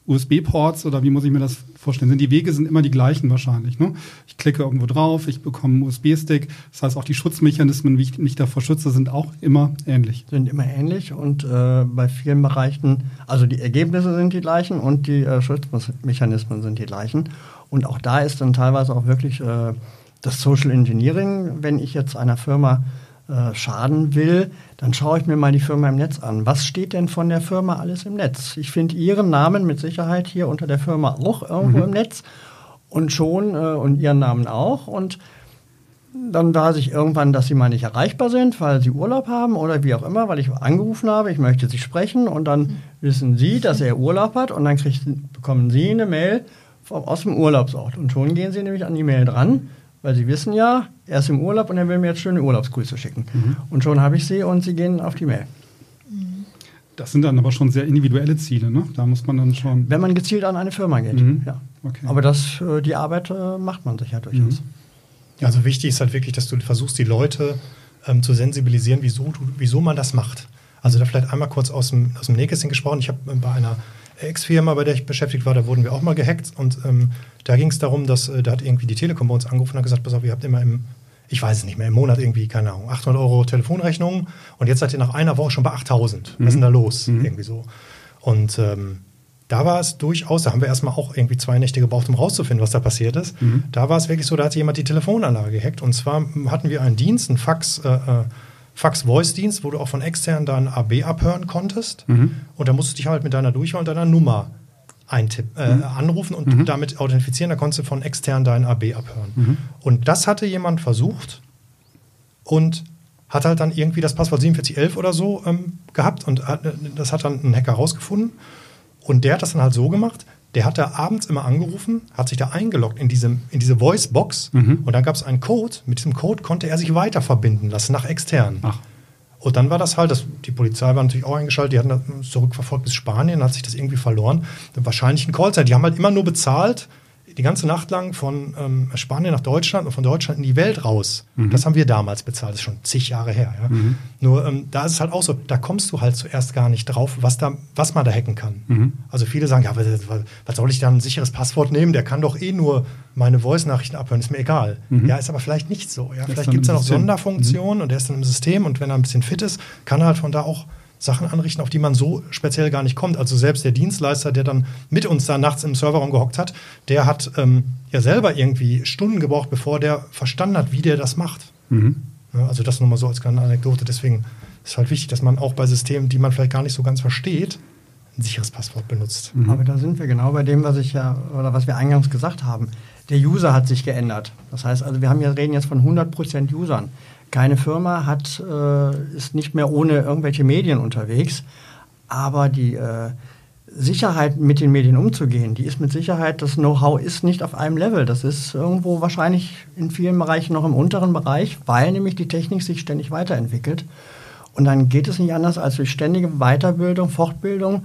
USB-Ports oder wie muss ich mir das vorstellen? Sind die Wege sind immer die gleichen wahrscheinlich. Ne? Ich klicke irgendwo drauf, ich bekomme einen USB-Stick. Das heißt, auch die Schutzmechanismen, wie ich mich davor schütze, sind auch immer ähnlich. Sind immer ähnlich und äh, bei vielen Bereichen, also die Ergebnisse sind die gleichen und die äh, Schutzmechanismen sind die gleichen. Und auch da ist dann teilweise auch wirklich äh, das Social Engineering, wenn ich jetzt einer Firma äh, schaden will, dann schaue ich mir mal die Firma im Netz an. Was steht denn von der Firma alles im Netz? Ich finde Ihren Namen mit Sicherheit hier unter der Firma auch irgendwo mhm. im Netz und schon äh, und Ihren Namen auch. Und dann weiß ich irgendwann, dass Sie mal nicht erreichbar sind, weil Sie Urlaub haben oder wie auch immer, weil ich angerufen habe, ich möchte Sie sprechen und dann mhm. wissen Sie, dass er Urlaub hat und dann kriegt, bekommen Sie eine Mail aus dem Urlaubsort und schon gehen Sie nämlich an die Mail dran weil sie wissen ja, er ist im Urlaub und er will mir jetzt schöne Urlaubsgrüße schicken. Mhm. Und schon habe ich sie und sie gehen auf die Mail. Das sind dann aber schon sehr individuelle Ziele, ne? Da muss man dann schon. Wenn man gezielt an eine Firma geht, mhm. ja. Okay. Aber das, äh, die Arbeit äh, macht man sich ja durchaus. Mhm. Also wichtig ist halt wirklich, dass du versuchst, die Leute ähm, zu sensibilisieren, wieso, du, wieso man das macht. Also da vielleicht einmal kurz aus dem, aus dem Nähkästchen gesprochen. Ich habe bei einer Ex-Firma, bei der ich beschäftigt war, da wurden wir auch mal gehackt und ähm, da ging es darum, dass äh, da hat irgendwie die Telekom bei uns angerufen und hat gesagt, pass auf, ihr habt immer im, ich weiß es nicht mehr, im Monat irgendwie, keine Ahnung, 800 Euro Telefonrechnungen und jetzt seid ihr nach einer Woche schon bei 8000. Mhm. Was ist denn da los? Mhm. Irgendwie so. Und ähm, da war es durchaus, da haben wir erstmal auch irgendwie zwei Nächte gebraucht, um rauszufinden, was da passiert ist. Mhm. Da war es wirklich so, da hat jemand die Telefonanlage gehackt und zwar hatten wir einen Dienst, einen Fax, äh, äh Fax-Voice-Dienst, wo du auch von extern dein AB abhören konntest. Mhm. Und da musstest du dich halt mit deiner Durchwahl und deiner Nummer eintipp, äh, mhm. anrufen und mhm. damit authentifizieren. Da konntest du von extern dein AB abhören. Mhm. Und das hatte jemand versucht und hat halt dann irgendwie das Passwort 4711 oder so ähm, gehabt und hat, das hat dann ein Hacker rausgefunden. Und der hat das dann halt so gemacht, der hat da abends immer angerufen, hat sich da eingeloggt in, diesem, in diese Voice-Box mhm. und dann gab es einen Code. Mit diesem Code konnte er sich weiter verbinden lassen nach extern. Ach. Und dann war das halt, das, die Polizei war natürlich auch eingeschaltet, die hatten das zurückverfolgt bis Spanien, hat sich das irgendwie verloren. Wahrscheinlich ein Callcenter. Die haben halt immer nur bezahlt, die ganze Nacht lang von ähm, Spanien nach Deutschland und von Deutschland in die Welt raus. Mhm. Das haben wir damals bezahlt, das ist schon zig Jahre her. Ja? Mhm. Nur ähm, da ist es halt auch so, da kommst du halt zuerst gar nicht drauf, was, da, was man da hacken kann. Mhm. Also viele sagen, ja, was, was, soll ich da ein sicheres Passwort nehmen? Der kann doch eh nur meine Voice-Nachrichten abhören, ist mir egal. Mhm. Ja, ist aber vielleicht nicht so. Ja? Vielleicht gibt es da noch Sonderfunktionen mhm. und der ist dann im System und wenn er ein bisschen fit ist, kann er halt von da auch Sachen anrichten, auf die man so speziell gar nicht kommt. Also selbst der Dienstleister, der dann mit uns da nachts im Serverraum gehockt hat, der hat ähm, ja selber irgendwie Stunden gebraucht, bevor der verstanden hat, wie der das macht. Mhm. Ja, also das nur mal so als kleine Anekdote. Deswegen ist es halt wichtig, dass man auch bei Systemen, die man vielleicht gar nicht so ganz versteht, ein sicheres Passwort benutzt. Mhm. Aber da sind wir genau bei dem, was ich ja oder was wir eingangs gesagt haben. der User hat sich geändert. Das heißt also, wir haben ja, reden jetzt von 100% Usern. Keine Firma hat, äh, ist nicht mehr ohne irgendwelche Medien unterwegs, aber die äh, Sicherheit mit den Medien umzugehen, die ist mit Sicherheit, das Know-how ist nicht auf einem Level. Das ist irgendwo wahrscheinlich in vielen Bereichen noch im unteren Bereich, weil nämlich die Technik sich ständig weiterentwickelt. Und dann geht es nicht anders als durch ständige Weiterbildung, Fortbildung,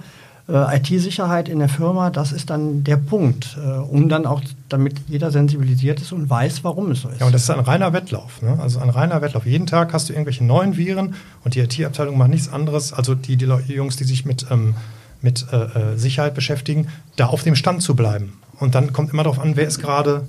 äh, IT-Sicherheit in der Firma, das ist dann der Punkt, äh, um dann auch, damit jeder sensibilisiert ist und weiß, warum es so ist. Ja, und das ist ein reiner Wettlauf. Ne? Also ein reiner Wettlauf. Jeden Tag hast du irgendwelche neuen Viren und die IT-Abteilung macht nichts anderes, also die, die Jungs, die sich mit, ähm, mit äh, äh, Sicherheit beschäftigen, da auf dem Stand zu bleiben. Und dann kommt immer darauf an, wer ist gerade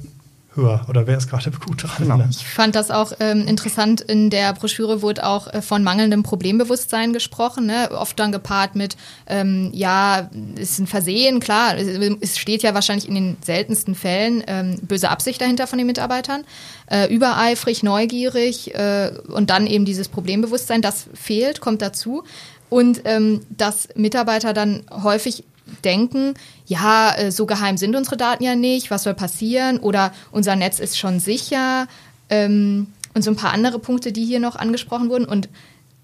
höher oder wer ist gerade gut dran. Genau. Ne? Ich fand das auch ähm, interessant. In der Broschüre wurde auch äh, von mangelndem Problembewusstsein gesprochen, ne? oft dann gepaart mit, ähm, ja, ist ein Versehen, klar, es steht ja wahrscheinlich in den seltensten Fällen ähm, böse Absicht dahinter von den Mitarbeitern, äh, übereifrig, neugierig äh, und dann eben dieses Problembewusstsein, das fehlt, kommt dazu. Und ähm, dass Mitarbeiter dann häufig denken, ja, äh, so geheim sind unsere Daten ja nicht, was soll passieren? Oder unser Netz ist schon sicher. Ähm, und so ein paar andere Punkte, die hier noch angesprochen wurden. Und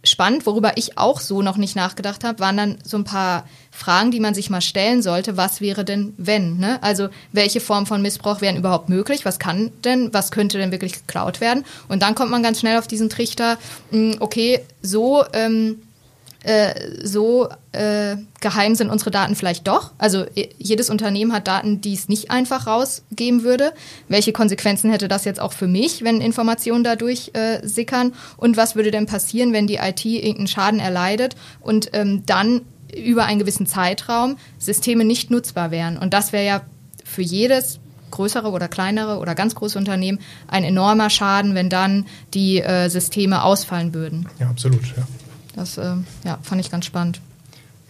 spannend, worüber ich auch so noch nicht nachgedacht habe, waren dann so ein paar Fragen, die man sich mal stellen sollte. Was wäre denn, wenn? Ne? Also welche Form von Missbrauch wären überhaupt möglich? Was kann denn, was könnte denn wirklich geklaut werden? Und dann kommt man ganz schnell auf diesen Trichter, hm, okay, so ähm, äh, so äh, geheim sind unsere Daten vielleicht doch. Also jedes Unternehmen hat Daten, die es nicht einfach rausgeben würde. Welche Konsequenzen hätte das jetzt auch für mich, wenn Informationen dadurch äh, sickern? Und was würde denn passieren, wenn die IT irgendeinen Schaden erleidet und ähm, dann über einen gewissen Zeitraum Systeme nicht nutzbar wären? Und das wäre ja für jedes größere oder kleinere oder ganz große Unternehmen ein enormer Schaden, wenn dann die äh, Systeme ausfallen würden. Ja, absolut. Ja. Das äh, ja, fand ich ganz spannend.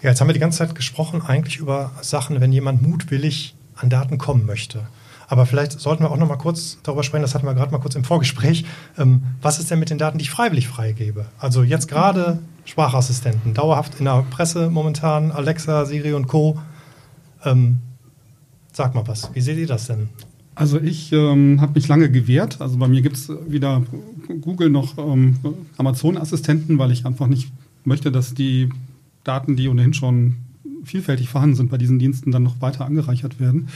Ja, jetzt haben wir die ganze Zeit gesprochen eigentlich über Sachen, wenn jemand mutwillig an Daten kommen möchte. Aber vielleicht sollten wir auch noch mal kurz darüber sprechen, das hatten wir gerade mal kurz im Vorgespräch. Ähm, was ist denn mit den Daten, die ich freiwillig freigebe? Also jetzt gerade Sprachassistenten, dauerhaft in der Presse momentan, Alexa, Siri und Co. Ähm, sag mal was, wie seht ihr das denn? Also ich ähm, habe mich lange gewehrt. Also bei mir gibt es weder Google noch ähm, Amazon-Assistenten, weil ich einfach nicht möchte, dass die Daten, die ohnehin schon vielfältig vorhanden sind bei diesen Diensten, dann noch weiter angereichert werden.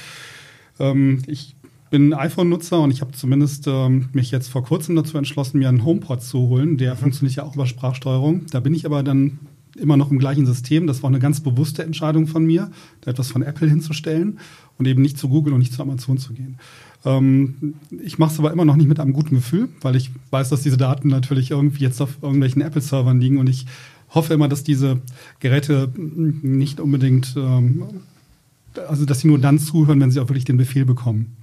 Ähm, ich bin iPhone-Nutzer und ich habe zumindest ähm, mich jetzt vor kurzem dazu entschlossen, mir einen HomePod zu holen. Der mhm. funktioniert ja auch über Sprachsteuerung. Da bin ich aber dann immer noch im gleichen System. Das war eine ganz bewusste Entscheidung von mir, da etwas von Apple hinzustellen und eben nicht zu Google und nicht zu Amazon zu gehen. Ähm, ich mache es aber immer noch nicht mit einem guten Gefühl, weil ich weiß, dass diese Daten natürlich irgendwie jetzt auf irgendwelchen Apple-Servern liegen und ich hoffe immer, dass diese Geräte nicht unbedingt, ähm, also dass sie nur dann zuhören, wenn sie auch wirklich den Befehl bekommen.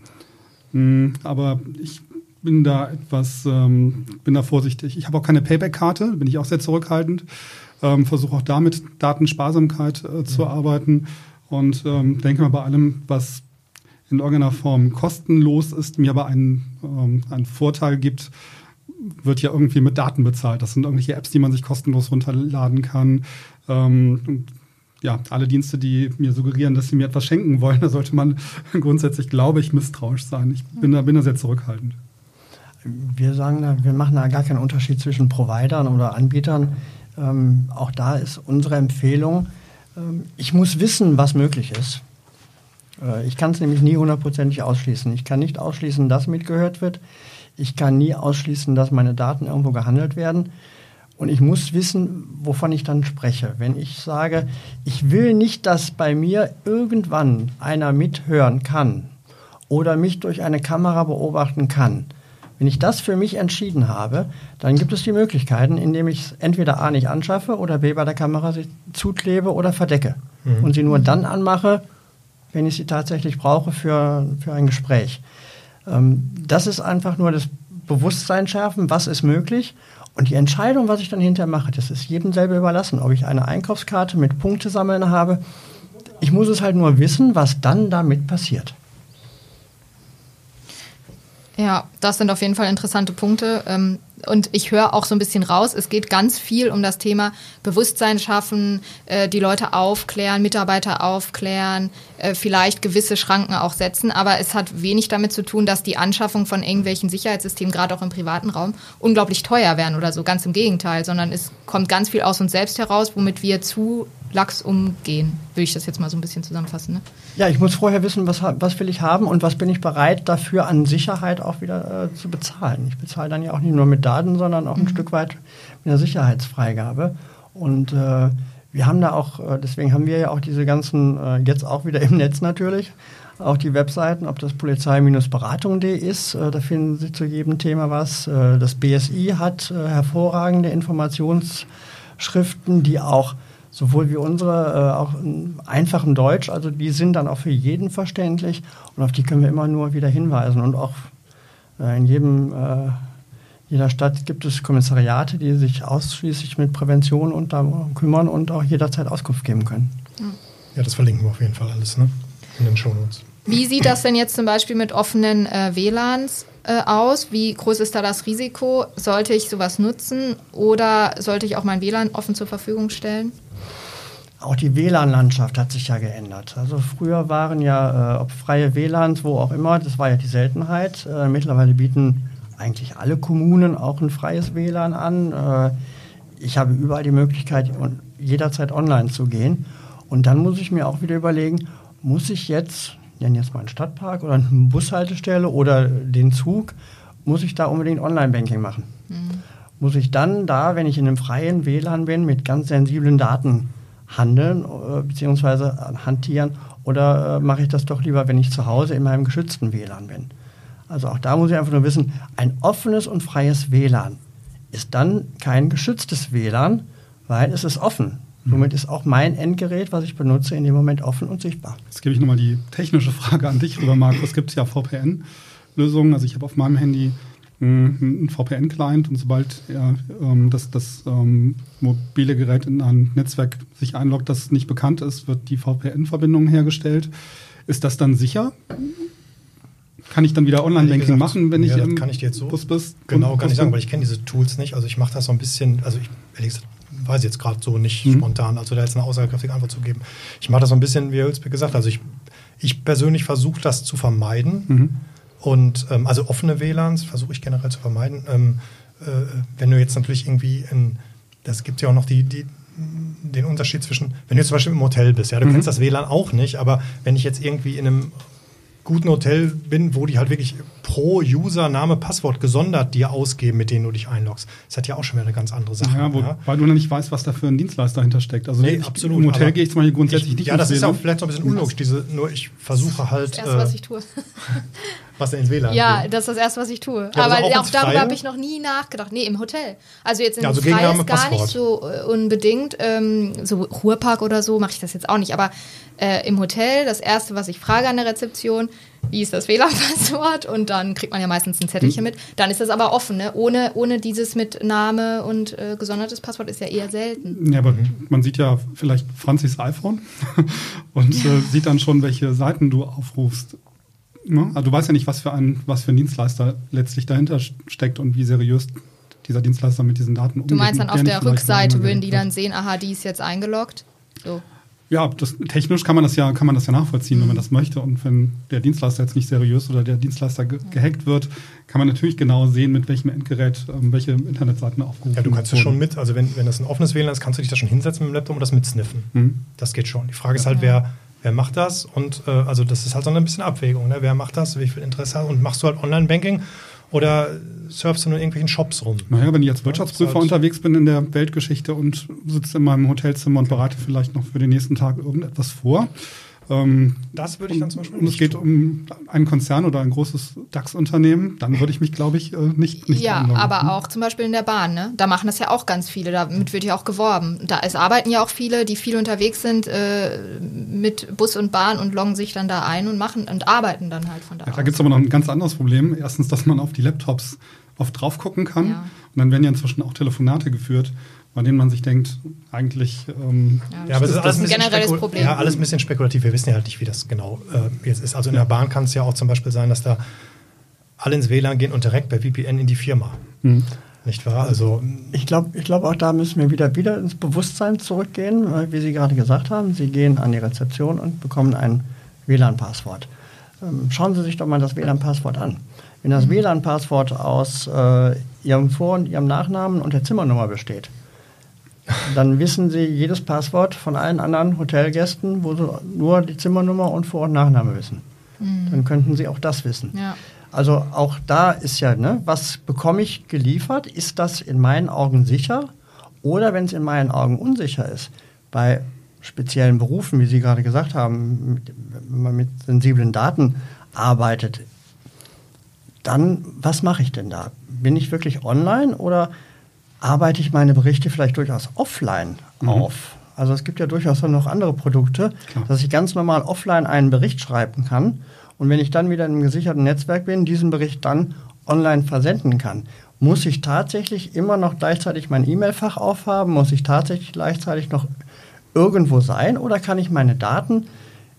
Mhm, aber ich bin da etwas, ähm, bin da vorsichtig. Ich habe auch keine Payback-Karte, bin ich auch sehr zurückhaltend. Ähm, Versuche auch da mit Datensparsamkeit äh, zu ja. arbeiten und ähm, denke mal bei allem, was in irgendeiner Form kostenlos ist, mir aber einen, ähm, einen Vorteil gibt, wird ja irgendwie mit Daten bezahlt. Das sind irgendwelche Apps, die man sich kostenlos runterladen kann. Ähm, ja, alle Dienste, die mir suggerieren, dass sie mir etwas schenken wollen, da sollte man grundsätzlich, glaube ich, misstrauisch sein. Ich bin da, bin da sehr zurückhaltend. Wir sagen da, wir machen da gar keinen Unterschied zwischen Providern oder Anbietern. Ähm, auch da ist unsere Empfehlung, ich muss wissen, was möglich ist. Äh, ich kann es nämlich nie hundertprozentig ausschließen. Ich kann nicht ausschließen, dass mitgehört wird. Ich kann nie ausschließen, dass meine Daten irgendwo gehandelt werden. Und ich muss wissen, wovon ich dann spreche. Wenn ich sage, ich will nicht, dass bei mir irgendwann einer mithören kann oder mich durch eine Kamera beobachten kann, wenn ich das für mich entschieden habe, dann gibt es die Möglichkeiten, indem ich es entweder A nicht anschaffe oder B bei der Kamera zuklebe oder verdecke mhm. und sie nur dann anmache, wenn ich sie tatsächlich brauche für, für ein Gespräch. Ähm, das ist einfach nur das Bewusstsein schärfen, was ist möglich. Und die Entscheidung, was ich dann hinterher mache, das ist jedem selber überlassen. Ob ich eine Einkaufskarte mit Punkte sammeln habe, ich muss es halt nur wissen, was dann damit passiert. Ja, das sind auf jeden Fall interessante Punkte. Ähm, und ich höre auch so ein bisschen raus, es geht ganz viel um das Thema Bewusstsein schaffen, äh, die Leute aufklären, Mitarbeiter aufklären, äh, vielleicht gewisse Schranken auch setzen. Aber es hat wenig damit zu tun, dass die Anschaffung von irgendwelchen Sicherheitssystemen, gerade auch im privaten Raum, unglaublich teuer werden oder so. Ganz im Gegenteil, sondern es kommt ganz viel aus uns selbst heraus, womit wir zu lax umgehen, würde ich das jetzt mal so ein bisschen zusammenfassen. Ne? Ja, ich muss vorher wissen, was, was will ich haben und was bin ich bereit dafür an Sicherheit auch wieder äh, zu bezahlen. Ich bezahle dann ja auch nicht nur mit Daten, sondern auch ein mhm. Stück weit mit einer Sicherheitsfreigabe. Und äh, wir haben da auch, äh, deswegen haben wir ja auch diese ganzen, äh, jetzt auch wieder im Netz natürlich, auch die Webseiten, ob das polizei-beratung.de ist, äh, da finden Sie zu jedem Thema was. Das BSI hat hervorragende Informationsschriften, die auch sowohl wie unsere, äh, auch in einfachem Deutsch. Also die sind dann auch für jeden verständlich und auf die können wir immer nur wieder hinweisen. Und auch äh, in jedem, äh, jeder Stadt gibt es Kommissariate, die sich ausschließlich mit Prävention und darum kümmern und auch jederzeit Auskunft geben können. Ja, das verlinken wir auf jeden Fall alles ne? in den Shownotes. Wie sieht das denn jetzt zum Beispiel mit offenen äh, WLANs äh, aus? Wie groß ist da das Risiko? Sollte ich sowas nutzen oder sollte ich auch mein WLAN offen zur Verfügung stellen? Auch die WLAN-Landschaft hat sich ja geändert. Also früher waren ja, äh, ob freie WLANs, wo auch immer, das war ja die Seltenheit. Äh, mittlerweile bieten eigentlich alle Kommunen auch ein freies WLAN an. Äh, ich habe überall die Möglichkeit, jederzeit online zu gehen. Und dann muss ich mir auch wieder überlegen, muss ich jetzt, nennen jetzt mal einen Stadtpark oder eine Bushaltestelle oder den Zug, muss ich da unbedingt Online-Banking machen? Mhm. Muss ich dann da, wenn ich in einem freien WLAN bin, mit ganz sensiblen Daten handeln äh, bzw. hantieren oder äh, mache ich das doch lieber, wenn ich zu Hause in meinem geschützten WLAN bin? Also auch da muss ich einfach nur wissen, ein offenes und freies WLAN ist dann kein geschütztes WLAN, weil es ist offen. Mhm. Somit ist auch mein Endgerät, was ich benutze, in dem Moment offen und sichtbar. Jetzt gebe ich nochmal die technische Frage an dich rüber, Markus. Es gibt ja VPN-Lösungen. Also ich habe auf meinem Handy ein VPN-Client und sobald ja, ähm, das, das ähm, mobile Gerät in ein Netzwerk sich einloggt, das nicht bekannt ist, wird die VPN-Verbindung hergestellt. Ist das dann sicher? Kann ich dann wieder Online-Banking machen, wenn ja, ich im kann ich dir jetzt so Bus bist? Genau, kann ich sagen, weil ich kenne diese Tools nicht. Also ich mache das so ein bisschen, also ich ehrlich gesagt, weiß jetzt gerade so nicht mhm. spontan, also da jetzt eine aussagekräftige Antwort zu geben. Ich mache das so ein bisschen, wie Herr Hülsbeck gesagt also ich, ich persönlich versuche das zu vermeiden. Mhm und ähm, also offene WLANs versuche ich generell zu vermeiden. Ähm, äh, wenn du jetzt natürlich irgendwie in, das gibt ja auch noch die, die, den Unterschied zwischen, wenn du zum Beispiel im Hotel bist, ja, du mhm. kennst das WLAN auch nicht, aber wenn ich jetzt irgendwie in einem guten Hotel bin, wo die halt wirklich pro User Name, Passwort gesondert dir ausgeben, mit denen du dich einloggst. Das hat ja auch schon wieder eine ganz andere Sache. Ja, wo, ja. weil du noch nicht weißt, was da für ein Dienstleister hintersteckt. Also nee, ich, absolut. Im Hotel gehe ich zum Beispiel grundsätzlich ich, nicht Ja, das ist auch vielleicht so ein bisschen unlogisch. Diese, nur ich versuche halt. Das erste, äh, was ich tue. was denn ins WLAN? Ja, das ist das erste, was ich tue. Ja, aber auch, auch darüber habe ich noch nie nachgedacht. Nee, im Hotel. Also jetzt im ja, also Freies gar nicht so äh, unbedingt. Ähm, so Ruhrpark oder so mache ich das jetzt auch nicht. Aber äh, im Hotel, das erste, was ich frage an der Rezeption, wie ist das WLAN-Passwort? Und dann kriegt man ja meistens ein Zettelchen mhm. mit. Dann ist das aber offen, ne? ohne, ohne dieses mit Name und äh, gesondertes Passwort ist ja eher selten. Ja, aber man sieht ja vielleicht Franzis iPhone und ja. äh, sieht dann schon, welche Seiten du aufrufst. Ne? Also du weißt ja nicht, was für, ein, was für ein Dienstleister letztlich dahinter steckt und wie seriös dieser Dienstleister mit diesen Daten umgeht. Du meinst dann auf der Rückseite würden die dann sehen, aha, die ist jetzt eingeloggt? So. Ja, das, technisch kann man das ja, kann man das ja nachvollziehen, wenn man das möchte. Und wenn der Dienstleister jetzt nicht seriös oder der Dienstleister ge gehackt wird, kann man natürlich genau sehen, mit welchem Endgerät ähm, welche Internetseiten aufgerufen werden. Ja, du kannst es schon mit, also wenn, wenn das ein offenes WLAN ist, kannst du dich da schon hinsetzen mit dem Laptop und das mitsniffen. Mhm. Das geht schon. Die Frage ist halt, wer, wer macht das? Und äh, also das ist halt so ein bisschen Abwägung. Ne? Wer macht das? Wie viel Interesse hat? Und machst du halt Online-Banking oder surfst du nur in irgendwelchen Shops rum? Naja, wenn ich als Wirtschaftsprüfer halt unterwegs bin in der Weltgeschichte und sitze in meinem Hotelzimmer und berate vielleicht noch für den nächsten Tag irgendetwas vor, ähm, das würde ich dann zum Beispiel. Und es geht um einen Konzern oder ein großes DAX-Unternehmen, dann würde ich mich, glaube ich, äh, nicht, nicht Ja, aber hm? auch zum Beispiel in der Bahn, ne? Da machen das ja auch ganz viele, damit wird ja auch geworben. Da es arbeiten ja auch viele, die viel unterwegs sind äh, mit Bus und Bahn und loggen sich dann da ein und machen und arbeiten dann halt von da. Ja, da gibt es aber noch ein ganz anderes Problem. Erstens, dass man auf die Laptops oft drauf gucken kann. Ja. Und dann werden ja inzwischen auch Telefonate geführt bei denen man sich denkt, eigentlich. Ähm, ja, aber es ist, alles ein generelles Problem. Ja, alles ein bisschen spekulativ. Wir wissen ja halt nicht, wie das genau äh, jetzt ist. Also in der Bahn kann es ja auch zum Beispiel sein, dass da alle ins WLAN gehen und direkt bei VPN in die Firma. Mhm. Nicht wahr? Also Ich glaube, ich glaub, auch da müssen wir wieder, wieder ins Bewusstsein zurückgehen, weil, wie Sie gerade gesagt haben, Sie gehen an die Rezeption und bekommen ein WLAN-Passwort. Ähm, schauen Sie sich doch mal das WLAN-Passwort an. Wenn das WLAN-Passwort aus äh, Ihrem Vor- und Ihrem Nachnamen und der Zimmernummer besteht, dann wissen Sie jedes Passwort von allen anderen Hotelgästen, wo Sie nur die Zimmernummer und Vor- und Nachname wissen. Dann könnten Sie auch das wissen. Ja. Also auch da ist ja, ne, was bekomme ich geliefert? Ist das in meinen Augen sicher? Oder wenn es in meinen Augen unsicher ist, bei speziellen Berufen, wie Sie gerade gesagt haben, mit, wenn man mit sensiblen Daten arbeitet, dann was mache ich denn da? Bin ich wirklich online oder arbeite ich meine Berichte vielleicht durchaus offline auf? Also es gibt ja durchaus noch andere Produkte, Klar. dass ich ganz normal offline einen Bericht schreiben kann und wenn ich dann wieder in einem gesicherten Netzwerk bin, diesen Bericht dann online versenden kann. Muss ich tatsächlich immer noch gleichzeitig mein E-Mail-Fach aufhaben? Muss ich tatsächlich gleichzeitig noch irgendwo sein? Oder kann ich meine Daten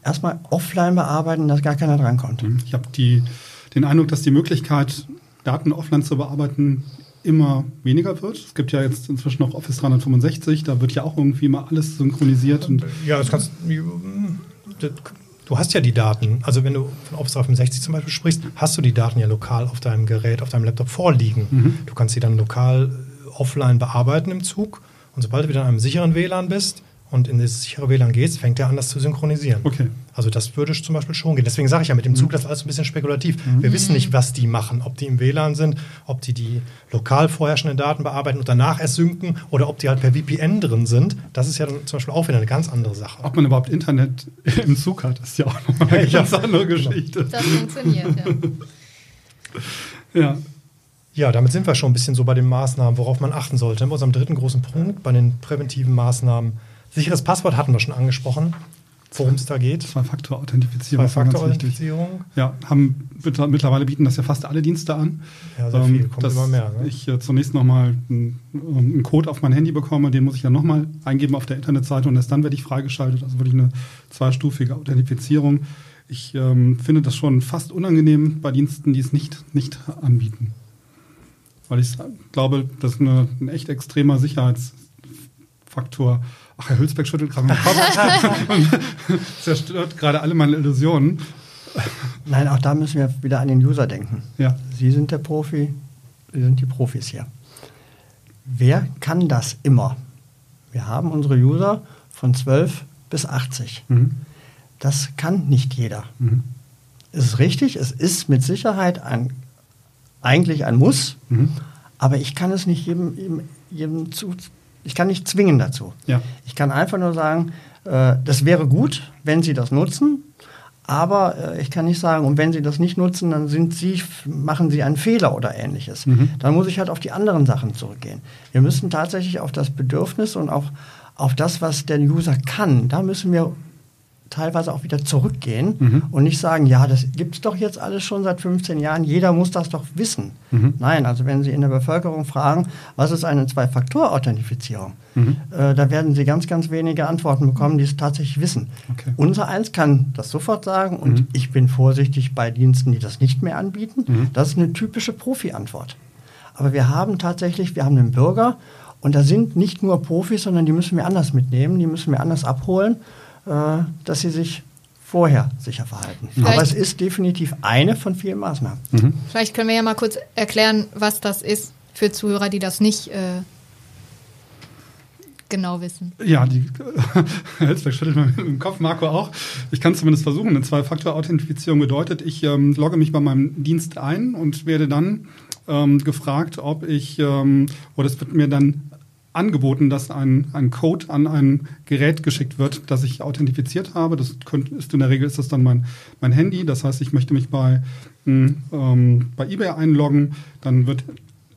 erstmal offline bearbeiten, dass gar keiner drankommt? Ich habe den Eindruck, dass die Möglichkeit, Daten offline zu bearbeiten, immer weniger wird. Es gibt ja jetzt inzwischen noch Office 365, da wird ja auch irgendwie mal alles synchronisiert. Und ja, das kannst das- du hast ja die Daten. Also wenn du von Office 365 zum Beispiel sprichst, hast du die Daten ja lokal auf deinem Gerät, auf deinem Laptop vorliegen. Du kannst sie dann lokal äh, offline bearbeiten im Zug und sobald du wieder in einem sicheren WLAN bist und in das sichere WLAN gehst, fängt er an, das zu synchronisieren. Okay. Also das würde zum Beispiel schon gehen. Deswegen sage ich ja, mit dem Zug, das ist alles ein bisschen spekulativ. Wir wissen nicht, was die machen. Ob die im WLAN sind, ob die die lokal vorherrschenden Daten bearbeiten und danach erst synken oder ob die halt per VPN drin sind. Das ist ja dann zum Beispiel auch wieder eine ganz andere Sache. ob man überhaupt Internet im Zug hat, ist ja auch nochmal eine Ja. ganz andere Geschichte. Das funktioniert, ja. Ja. Ja, damit sind wir schon ein bisschen so bei den Maßnahmen, worauf man achten sollte. Bei unserem dritten großen Punkt, bei den präventiven Maßnahmen. Sicheres Passwort hatten wir schon angesprochen, worum es da geht. Zwei-Faktor-Authentifizierung. Zwei-Faktor-Authentifizierung. Ja, haben mittlerweile bieten das ja fast alle Dienste an. Ja, sehr viel, Ähm, kommt dass immer mehr. Ne? Ich äh, zunächst nochmal einen, einen Code auf mein Handy bekomme, den muss ich dann nochmal eingeben auf der Internetseite und erst dann werde ich freigeschaltet. Also wirklich eine zweistufige Authentifizierung. Ich ähm, finde das schon fast unangenehm bei Diensten, die es nicht, nicht anbieten. Weil ich glaube, das ist eine, ein echt extremer Sicherheitsfaktor. Ach, Herr Hülsbeck schüttelt gerade den Kopf und zerstört gerade alle meine Illusionen. Nein, auch da müssen wir wieder an den User denken. Ja. Sie sind der Profi, Sie sind die Profis hier. Wer kann das immer? Wir haben unsere User von 12 bis 80. Mhm. Das kann nicht jeder. Mhm. Es ist richtig, es ist mit Sicherheit ein, eigentlich ein Muss, Mhm. aber ich kann es nicht jedem, jedem, jedem zu, ich kann nicht zwingen dazu. Ja. Ich kann einfach nur sagen, äh, das wäre gut, wenn Sie das nutzen, aber äh, ich kann nicht sagen, und wenn Sie das nicht nutzen, dann sind Sie, machen Sie einen Fehler oder ähnliches. Mhm. Dann muss ich halt auf die anderen Sachen zurückgehen. Wir müssen tatsächlich auf das Bedürfnis und auch auf das, was der User kann, da müssen wir teilweise auch wieder zurückgehen Mhm. und nicht sagen, ja, das gibt es doch jetzt alles schon seit 15 Jahren, jeder muss das doch wissen. Mhm. Nein, also wenn Sie in der Bevölkerung fragen, was ist eine Zwei-Faktor-Authentifizierung, Mhm. äh, da werden Sie ganz, ganz wenige Antworten bekommen, die es tatsächlich wissen. Okay. Unser eins kann das sofort sagen und Mhm. ich bin vorsichtig bei Diensten, die das nicht mehr anbieten. Mhm. Das ist eine typische Profi-Antwort. Aber wir haben tatsächlich, wir haben einen Bürger und da sind nicht nur Profis, sondern die müssen wir anders mitnehmen, die müssen wir anders abholen, dass sie sich vorher sicher verhalten. Vielleicht- Aber es ist definitiv eine von vielen Maßnahmen. Mhm. Vielleicht können wir ja mal kurz erklären, was das ist für Zuhörer, die das nicht äh, genau wissen. Ja, die Helsberg schüttelt mal mit dem Kopf, Marco auch. Ich kann zumindest versuchen. Eine Zwei-Faktor-Authentifizierung bedeutet, ich ähm, logge mich bei meinem Dienst ein und werde dann ähm, gefragt, ob ich, ähm, oder es wird mir dann angeboten, dass ein, ein Code an ein Gerät geschickt wird, das ich authentifiziert habe. Das könnt, ist in der Regel ist das dann mein, mein Handy. Das heißt, ich möchte mich bei, mh, ähm, bei eBay einloggen. Dann wird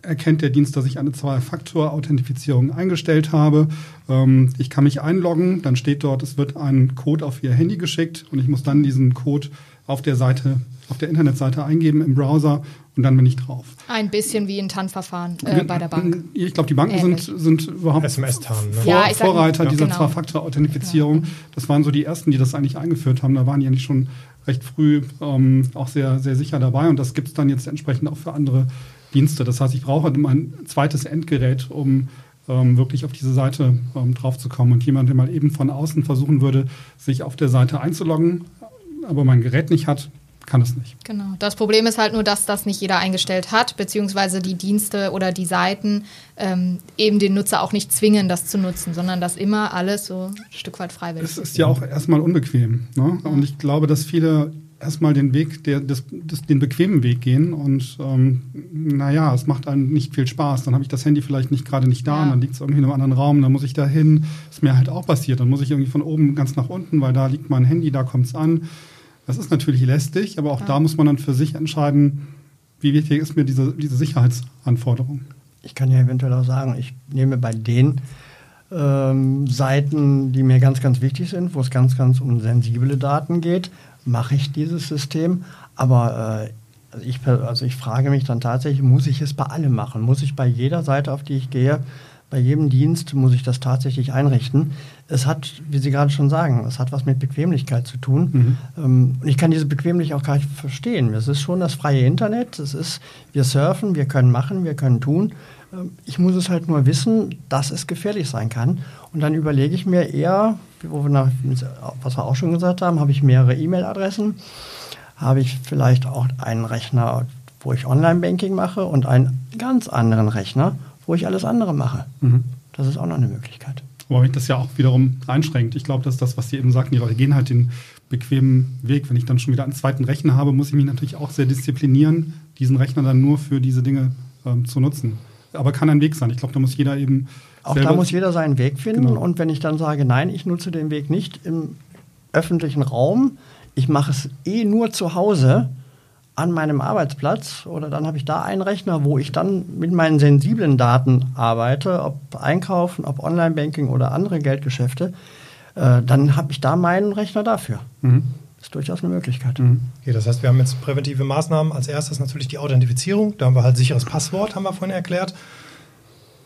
erkennt der Dienst, dass ich eine Zwei-Faktor-Authentifizierung eingestellt habe. Ähm, ich kann mich einloggen, dann steht dort, es wird ein Code auf Ihr Handy geschickt und ich muss dann diesen Code auf der Seite, auf der Internetseite eingeben im Browser und dann bin ich drauf. Ein bisschen wie ein TAN-Verfahren äh, bei der Bank. Ich glaube, die Banken sind, Ähnlich. sind überhaupt SMS-TAN, ne? Vor, Ja, Vorreiter ja. dieser Genau. Zwei-Faktor-Authentifizierung. Das waren so die ersten, die das eigentlich eingeführt haben. Da waren die eigentlich schon recht früh ähm, auch sehr, sehr sicher dabei und das gibt es dann jetzt entsprechend auch für andere Dienste. Das heißt, ich brauche mein zweites Endgerät, um ähm, wirklich auf diese Seite ähm, draufzukommen. Und jemand, der mal eben von außen versuchen würde, sich auf der Seite einzuloggen, aber mein Gerät nicht hat, kann es nicht. Genau. Das Problem ist halt nur, dass das nicht jeder eingestellt hat, beziehungsweise die Dienste oder die Seiten ähm, eben den Nutzer auch nicht zwingen, das zu nutzen, sondern dass immer alles so ein Stück weit freiwillig ist. Es ist ja auch erstmal unbequem. Ne? Ja. Und ich glaube, dass viele erstmal den Weg, der, des, des, den bequemen Weg gehen und ähm, naja, es macht einem nicht viel Spaß. Dann habe ich das Handy vielleicht nicht gerade nicht da, ja. und dann liegt es irgendwie in einem anderen Raum, dann muss ich da hin. Ist mir halt auch passiert. Dann muss ich irgendwie von oben ganz nach unten, weil da liegt mein Handy, da kommt es an. Das ist natürlich lästig, aber auch ja. da muss man dann für sich entscheiden, wie wichtig ist mir diese, diese Sicherheitsanforderung. Ich kann ja eventuell auch sagen, ich nehme bei den ähm, Seiten, die mir ganz, ganz wichtig sind, wo es ganz, ganz um sensible Daten geht, mache ich dieses System. Aber äh, also, ich, also ich frage mich dann tatsächlich, muss ich es bei allem machen? Muss ich bei jeder Seite, auf die ich gehe, bei jedem Dienst, muss ich das tatsächlich einrichten? Es hat, wie Sie gerade schon sagen, es hat was mit Bequemlichkeit zu tun. Mhm. Ähm, und ich kann diese Bequemlichkeit auch gar nicht verstehen. Es ist schon das freie Internet. Es ist, wir surfen, wir können machen, wir können tun. Ähm, ich muss es halt nur wissen, dass es gefährlich sein kann. Und dann überlege ich mir eher, nach, was wir auch schon gesagt haben, habe ich mehrere E-Mail-Adressen, habe ich vielleicht auch einen Rechner, wo ich Online-Banking mache und einen ganz anderen Rechner, wo ich alles andere mache. Mhm. Das ist auch noch eine Möglichkeit. Wobei mich das ja auch wiederum einschränkt. Ich glaube, dass das, was Sie eben sagten, die Leute gehen halt den bequemen Weg. Wenn ich dann schon wieder einen zweiten Rechner habe, muss ich mich natürlich auch sehr disziplinieren, diesen Rechner dann nur für diese Dinge ähm, zu nutzen. Aber kann ein Weg sein. Ich glaube, da muss jeder eben auch da muss jeder seinen Weg finden. Genau. Und wenn ich dann sage, nein, ich nutze den Weg nicht im öffentlichen Raum, ich mache es eh nur zu Hause an meinem Arbeitsplatz oder dann habe ich da einen Rechner, wo ich dann mit meinen sensiblen Daten arbeite, ob Einkaufen, ob Online-Banking oder andere Geldgeschäfte, äh, dann habe ich da meinen Rechner dafür. Mhm. Das ist durchaus eine Möglichkeit. Mhm. Okay, das heißt, wir haben jetzt präventive Maßnahmen. Als erstes natürlich die Authentifizierung. Da haben wir halt sicheres Passwort, haben wir vorhin erklärt.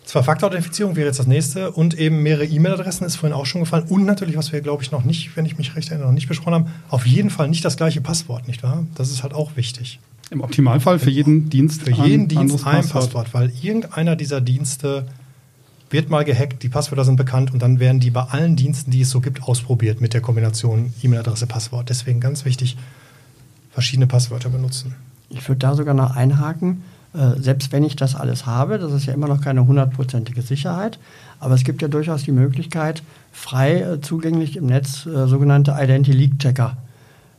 Zwei-Faktor-Authentifizierung wäre jetzt das nächste und eben mehrere E-Mail-Adressen ist vorhin auch schon gefallen. Und natürlich, was wir, glaube ich, noch nicht, wenn ich mich recht erinnere, noch nicht besprochen haben, auf jeden Fall nicht das gleiche Passwort, nicht wahr? Das ist halt auch wichtig. Im Optimalfall für jeden Dienst Für jeden ein Dienst ein Passwort. Passwort, weil irgendeiner dieser Dienste wird mal gehackt, die Passwörter sind bekannt und dann werden die bei allen Diensten, die es so gibt, ausprobiert mit der Kombination E-Mail-Adresse, Passwort. Deswegen ganz wichtig, verschiedene Passwörter benutzen. Ich würde da sogar noch einhaken äh, selbst wenn ich das alles habe, das ist ja immer noch keine hundertprozentige Sicherheit, aber es gibt ja durchaus die Möglichkeit, frei äh, zugänglich im Netz äh, sogenannte Identity Leak Checker.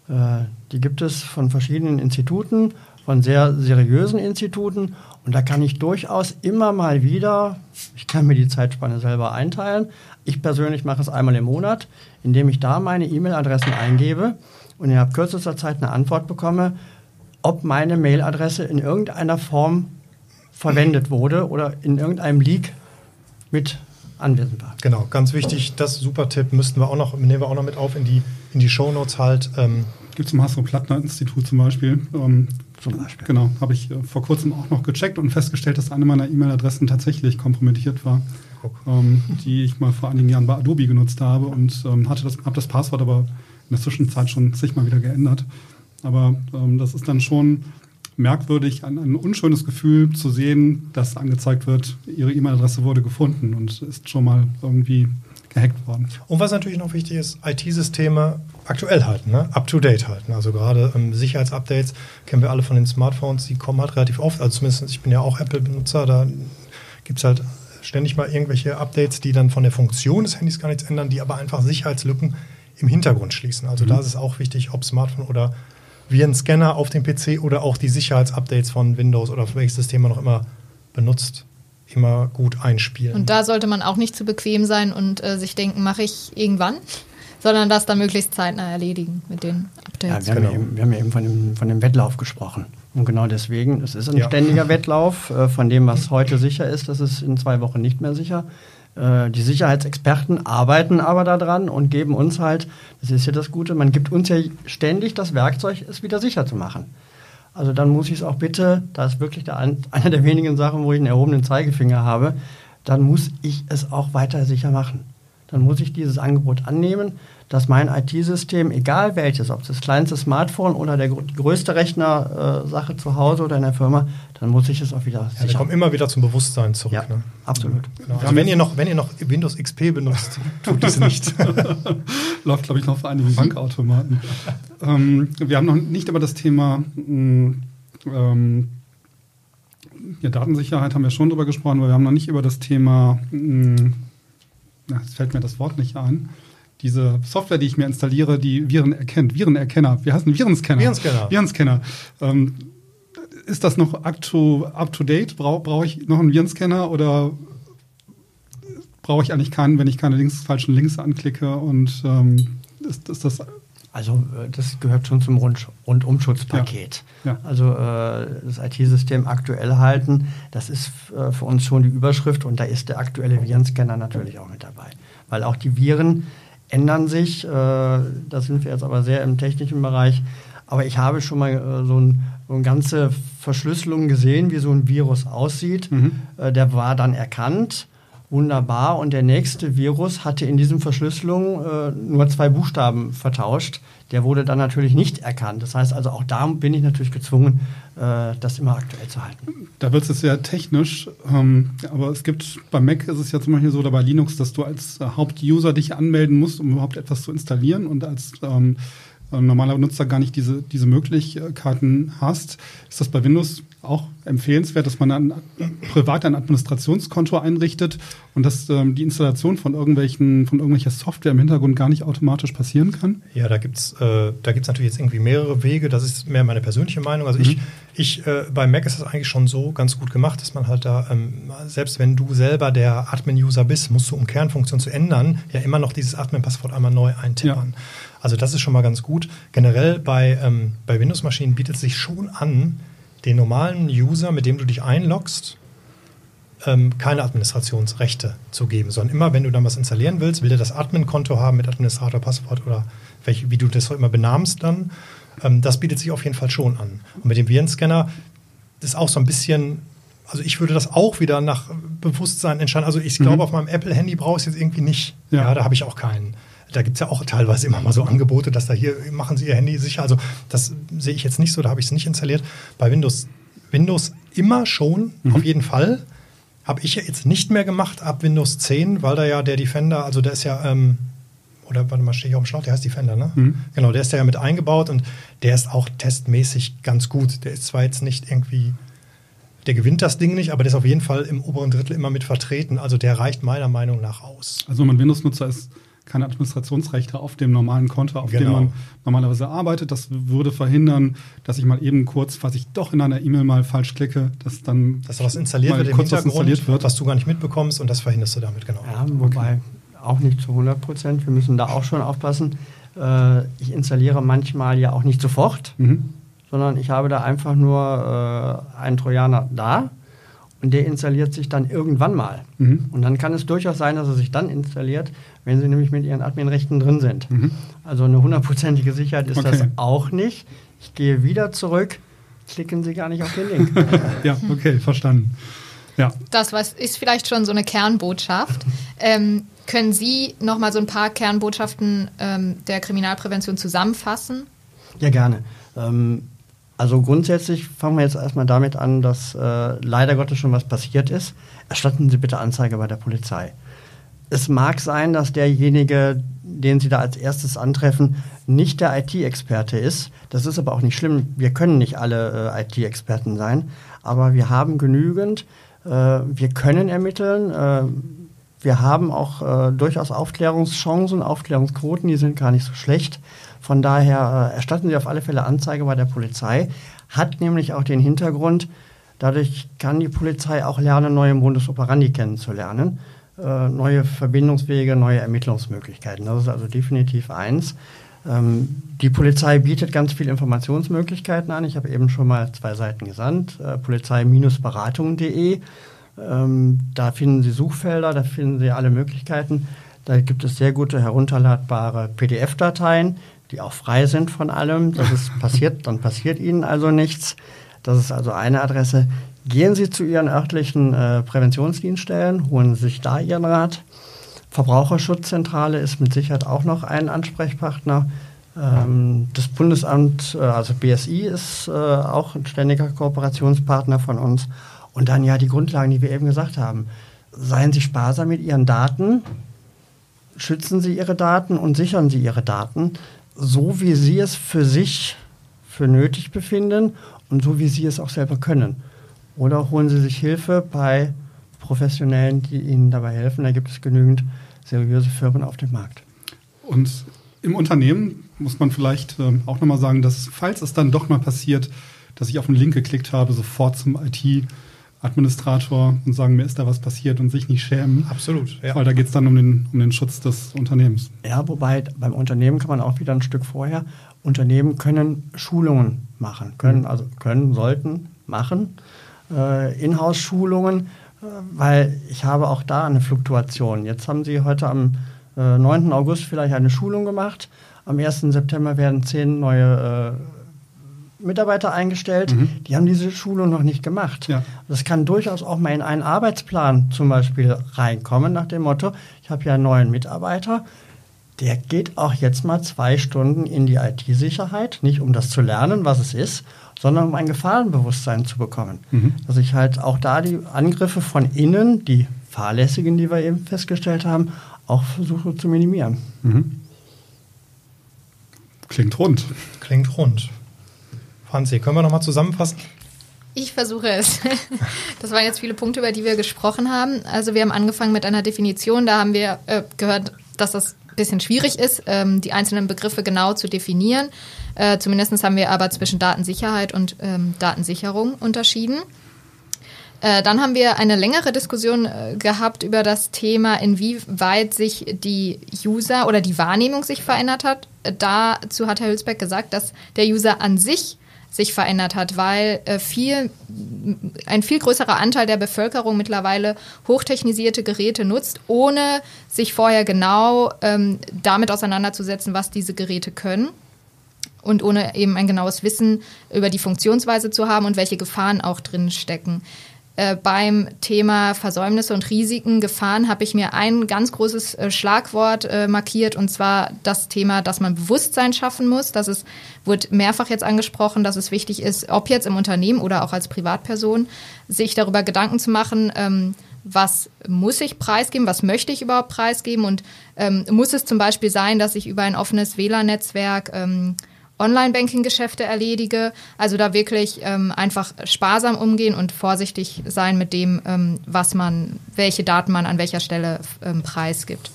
Äh, die gibt es von verschiedenen Instituten, von sehr seriösen Instituten und da kann ich durchaus immer mal wieder, ich kann mir die Zeitspanne selber einteilen, ich persönlich mache es einmal im Monat, indem ich da meine E-Mail-Adressen eingebe und innerhalb kürzester Zeit eine Antwort bekomme, ob meine Mailadresse in irgendeiner Form verwendet wurde oder in irgendeinem Leak mit anwesend war. Genau, ganz wichtig, das super Tipp müssten wir auch noch, nehmen wir auch noch mit auf in die, in die Shownotes halt. Ähm. Gibt es zum Hasso-Plattner-Institut zum Beispiel. Ähm, zum Beispiel. Genau, habe ich äh, vor kurzem auch noch gecheckt und festgestellt, dass eine meiner E-Mail-Adressen tatsächlich kompromittiert war, ähm, die ich mal vor einigen Jahren bei Adobe genutzt habe und ähm, hatte das, habe das Passwort aber in der Zwischenzeit schon zigmal wieder geändert. Aber ähm, das ist dann schon merkwürdig, ein, ein, unschönes Gefühl zu sehen, dass angezeigt wird, Ihre E-Mail-Adresse wurde gefunden und ist schon mal irgendwie gehackt worden. Und was natürlich noch wichtig ist, IT-Systeme aktuell halten, ne? up-to-date halten. Also gerade ähm, Sicherheitsupdates kennen wir alle von den Smartphones, die kommen halt relativ oft. Also zumindest, ich bin ja auch Apple-Benutzer, da gibt es halt ständig mal irgendwelche Updates, die dann von der Funktion des Handys gar nichts ändern, die aber einfach Sicherheitslücken im Hintergrund schließen. Also mhm. da ist es auch wichtig, ob Smartphone oder wie ein Scanner auf dem PC oder auch die Sicherheitsupdates von Windows oder welches System man noch immer benutzt, immer gut einspielen. Und da sollte man auch nicht zu bequem sein und äh, sich denken, mache ich irgendwann, sondern das dann möglichst zeitnah erledigen mit den Updates. Ja, wir, genau. haben eben, wir haben eben von dem, von dem Wettlauf gesprochen. Und genau deswegen, es ist ein ja. ständiger Wettlauf äh, von dem, was heute sicher ist, das ist in zwei Wochen nicht mehr sicher. Äh, die Sicherheitsexperten arbeiten aber daran und geben uns halt, das ist ja das Gute, man gibt uns ja ständig das Werkzeug, es wieder sicher zu machen. Also dann muss ich es auch bitte, da ist wirklich der, eine der wenigen Sachen, wo ich einen erhobenen Zeigefinger habe, dann muss ich es auch weiter sicher machen. Dann muss ich dieses Angebot annehmen, dass mein IT-System, egal welches, ob es das kleinste Smartphone oder der die größte Rechner-Sache äh, zu Hause oder in der Firma, dann muss ich es auch wieder ja, sichern. kommt immer wieder zum Bewusstsein zurück. Ja, ne? absolut. Genau. Also wenn ihr, noch, wenn ihr noch Windows XP benutzt, tut es nicht. Läuft, glaube ich, noch vor einigen Bankautomaten. ähm, wir haben noch nicht über das Thema mm, ähm, ja, Datensicherheit haben wir schon drüber gesprochen, aber wir haben noch nicht über das Thema, mh, mm, na, jetzt fällt mir das Wort nicht ein, diese Software, die ich mir installiere, die Viren erkennt, Virenerkenner, wie heißt ein Virenscanner? Virenscanner. Virenscanner. Ähm, ist das noch up to, up to date? Brauche brauch ich noch einen Virenscanner oder brauche ich eigentlich keinen, wenn ich keine Links, falschen Links anklicke? Und ähm, ist, ist das also äh, das gehört schon zum Rund Rundumschutzpaket. Ja. Ja. Also äh, das IT-System aktuell halten, das ist äh, für uns schon die Überschrift und da ist der aktuelle Virenscanner natürlich auch mit dabei. Weil auch die Viren ändern sich, da sind wir jetzt aber sehr im technischen Bereich, aber ich habe schon mal so, ein, so eine ganze Verschlüsselung gesehen, wie so ein Virus aussieht. Mhm. Der war dann erkannt wunderbar. Und der nächste Virus hatte in diesem Verschlüsselung äh, nur zwei Buchstaben vertauscht. Der wurde dann natürlich nicht erkannt. Das heißt also, auch da bin ich natürlich gezwungen, äh, das immer aktuell zu halten. Da wird es sehr technisch, ähm, aber es gibt, bei Mac ist es ja zum Beispiel so, oder bei Linux, dass du als äh, Hauptuser dich anmelden musst, um überhaupt etwas zu installieren und als ähm, äh, normaler Nutzer gar nicht diese, diese Möglichkeiten hast. Ist das bei Windows auch empfehlenswert, dass man ein, privat ein Administrationskonto einrichtet und dass ähm, die Installation von irgendwelchen von irgendwelcher Software im Hintergrund gar nicht automatisch passieren kann? Ja, da gibt es äh, natürlich jetzt irgendwie mehrere Wege. Das ist mehr meine persönliche Meinung. Also mhm. ich, ich äh, bei Mac ist das eigentlich schon so ganz gut gemacht, dass man halt da, ähm, selbst wenn du selber der Admin-User bist, musst du, um Kernfunktion zu ändern, ja immer noch dieses Admin-Passwort einmal neu eintippern. Ja. Also das ist schon mal ganz gut. Generell bei, ähm, bei Windows-Maschinen bietet es sich schon an, den normalen User, mit dem du dich einloggst, ähm, keine Administrationsrechte zu geben, sondern immer, wenn du dann was installieren willst, will der das Admin-Konto haben mit Administrator, Passwort oder welche, wie du das immer benahmst dann. Ähm, das bietet sich auf jeden Fall schon an. Und mit dem Virenscanner ist auch so ein bisschen also ich würde das auch wieder nach Bewusstsein entscheiden. Also ich glaube, mhm. auf meinem Apple-Handy brauche ich es jetzt irgendwie nicht. Ja, ja da habe ich auch keinen. Da gibt es ja auch teilweise immer mal so Angebote, dass da hier machen Sie Ihr Handy sicher. Also das sehe ich jetzt nicht so, da habe ich es nicht installiert. Bei Windows, Windows immer schon, mhm. auf jeden Fall. Habe ich jetzt nicht mehr gemacht ab Windows 10, weil da ja der Defender, also der ist ja, ähm, oder warte mal, stehe ich auf dem Schlauch, der heißt Defender, ne? Mhm. Genau, der ist ja mit eingebaut und der ist auch testmäßig ganz gut. Der ist zwar jetzt nicht irgendwie der gewinnt das Ding nicht, aber der ist auf jeden Fall im oberen Drittel immer mit vertreten. Also der reicht meiner Meinung nach aus. Also man Windows-Nutzer ist, keine Administrationsrechte auf dem normalen Konto, auf genau. dem man normalerweise arbeitet. Das würde verhindern, dass ich mal eben kurz, falls ich doch in einer E-Mail mal falsch klicke, dass dann dass was installiert wird, kurz was installiert wird, was du gar nicht mitbekommst und das verhinderst du damit genau. Ja, wobei okay. auch nicht zu 100 Prozent. Wir müssen da auch schon aufpassen. Äh, ich installiere manchmal ja auch nicht sofort, mhm. sondern ich habe da einfach nur äh, einen Trojaner da der installiert sich dann irgendwann mal. Mhm. Und dann kann es durchaus sein, dass er sich dann installiert, wenn Sie nämlich mit Ihren Adminrechten drin sind. Mhm. Also eine hundertprozentige Sicherheit ist okay. das auch nicht. Ich gehe wieder zurück, klicken Sie gar nicht auf den Link. ja, okay, verstanden. Ja. Das was ist vielleicht schon so eine Kernbotschaft. Ähm, können Sie noch mal so ein paar Kernbotschaften ähm, der Kriminalprävention zusammenfassen? Ja, gerne. Ähm, also grundsätzlich fangen wir jetzt erstmal damit an, dass äh, leider Gottes schon was passiert ist. Erstatten Sie bitte Anzeige bei der Polizei es mag sein, dass derjenige, den Sie da als erstes antreffen, nicht der IT-Experte ist. Das ist aber auch nicht schlimm. Wir können nicht alle äh, IT-Experten sein, aber wir haben genügend. Äh, wir können ermitteln. Wir haben auch äh, durchaus Aufklärungschancen, Aufklärungsquoten, die sind gar nicht so schlecht. Von daher äh, erstatten Sie auf alle Fälle Anzeige bei der Polizei. Hat nämlich auch den Hintergrund, dadurch kann die Polizei auch lernen, neue Modus kennenzulernen. Äh, neue Verbindungswege, neue Ermittlungsmöglichkeiten. Das ist also definitiv eins. Ähm, die Polizei bietet ganz viele Informationsmöglichkeiten an. Ich habe eben schon mal zwei Seiten gesandt. Äh, Polizei-beratung.de. Ähm, da finden Sie Suchfelder, da finden Sie alle Möglichkeiten. Da gibt es sehr gute herunterladbare PDF-Dateien, die auch frei sind von allem. Das ist passiert, dann passiert Ihnen also nichts. Das ist also eine Adresse. Gehen Sie zu Ihren örtlichen äh, Präventionsdienststellen, holen Sie sich da Ihren Rat. Verbraucherschutzzentrale ist mit Sicherheit auch noch ein Ansprechpartner. Ähm, das Bundesamt, äh, also BSI, ist äh, auch ein ständiger Kooperationspartner von uns. Und dann ja die Grundlagen, die wir eben gesagt haben. Seien Sie sparsam mit Ihren Daten, schützen Sie Ihre Daten und sichern Sie Ihre Daten, so wie Sie es für sich für nötig befinden und so wie Sie es auch selber können. Oder holen Sie sich Hilfe bei Professionellen, die Ihnen dabei helfen. Da gibt es genügend seriöse Firmen auf dem Markt. Und im Unternehmen muss man vielleicht äh, auch nochmal sagen, dass falls es dann doch mal passiert, dass ich auf einen Link geklickt habe, sofort zum IT-Administrator und sagen, mir ist da was passiert und sich nicht schämen. Absolut. Ja. Weil da geht es dann um den, um den Schutz des Unternehmens. Ja, wobei beim Unternehmen kann man auch wieder ein Stück vorher. Unternehmen können Schulungen machen, können, also können, sollten machen, äh, Inhouse-Schulungen, äh, weil ich habe auch da eine Fluktuation. Jetzt haben Sie heute am äh, 9. August vielleicht eine Schulung gemacht. Am 1. September werden zehn neue äh, Mitarbeiter eingestellt. Mhm. Die haben diese Schulung noch nicht gemacht. Ja. Das kann durchaus auch mal in einen Arbeitsplan zum Beispiel reinkommen, nach dem Motto, ich habe ja einen neuen Mitarbeiter, der geht auch jetzt mal zwei Stunden in die IT-Sicherheit, nicht um das zu lernen, was es ist, sondern um ein Gefahrenbewusstsein zu bekommen. Mhm. Dass ich halt auch da die Angriffe von innen, die fahrlässigen, die wir eben festgestellt haben, auch versuche zu minimieren. Mhm. Klingt rund. Klingt rund. Franzi, können wir nochmal zusammenfassen? Ich versuche es. Das waren jetzt viele Punkte, über die wir gesprochen haben. Also wir haben angefangen mit einer Definition. Da haben wir äh, gehört, dass das ein bisschen schwierig ist, ähm, die einzelnen Begriffe genau zu definieren. Äh, Zumindest haben wir aber zwischen Datensicherheit und ähm, Datensicherung unterschieden. Äh, dann haben wir eine längere Diskussion äh, gehabt über das Thema, inwieweit sich die User oder die Wahrnehmung sich verändert hat. Äh, dazu hat Herr Hülsbeck gesagt, dass der User an sich sich verändert hat, weil äh, viel, ein viel größerer Anteil der Bevölkerung mittlerweile hochtechnisierte Geräte nutzt, ohne sich vorher genau ähm, damit auseinanderzusetzen, was diese Geräte können und ohne eben ein genaues Wissen über die Funktionsweise zu haben und welche Gefahren auch drin stecken. Äh, beim Thema Versäumnisse und Risiken, Gefahren habe ich mir ein ganz großes äh, Schlagwort äh, markiert und zwar das Thema, dass man Bewusstsein schaffen muss. Das ist, wird mehrfach jetzt angesprochen, dass es wichtig ist, ob jetzt im Unternehmen oder auch als Privatperson, sich darüber Gedanken zu machen, ähm, was muss ich preisgeben, was möchte ich überhaupt preisgeben und ähm, muss es zum Beispiel sein, dass ich über ein offenes WLAN-Netzwerk ähm, Online-Banking-Geschäfte erledige. Also da wirklich ähm, einfach sparsam umgehen und vorsichtig sein mit dem, ähm, was man, welche Daten man an welcher Stelle ähm, preisgibt.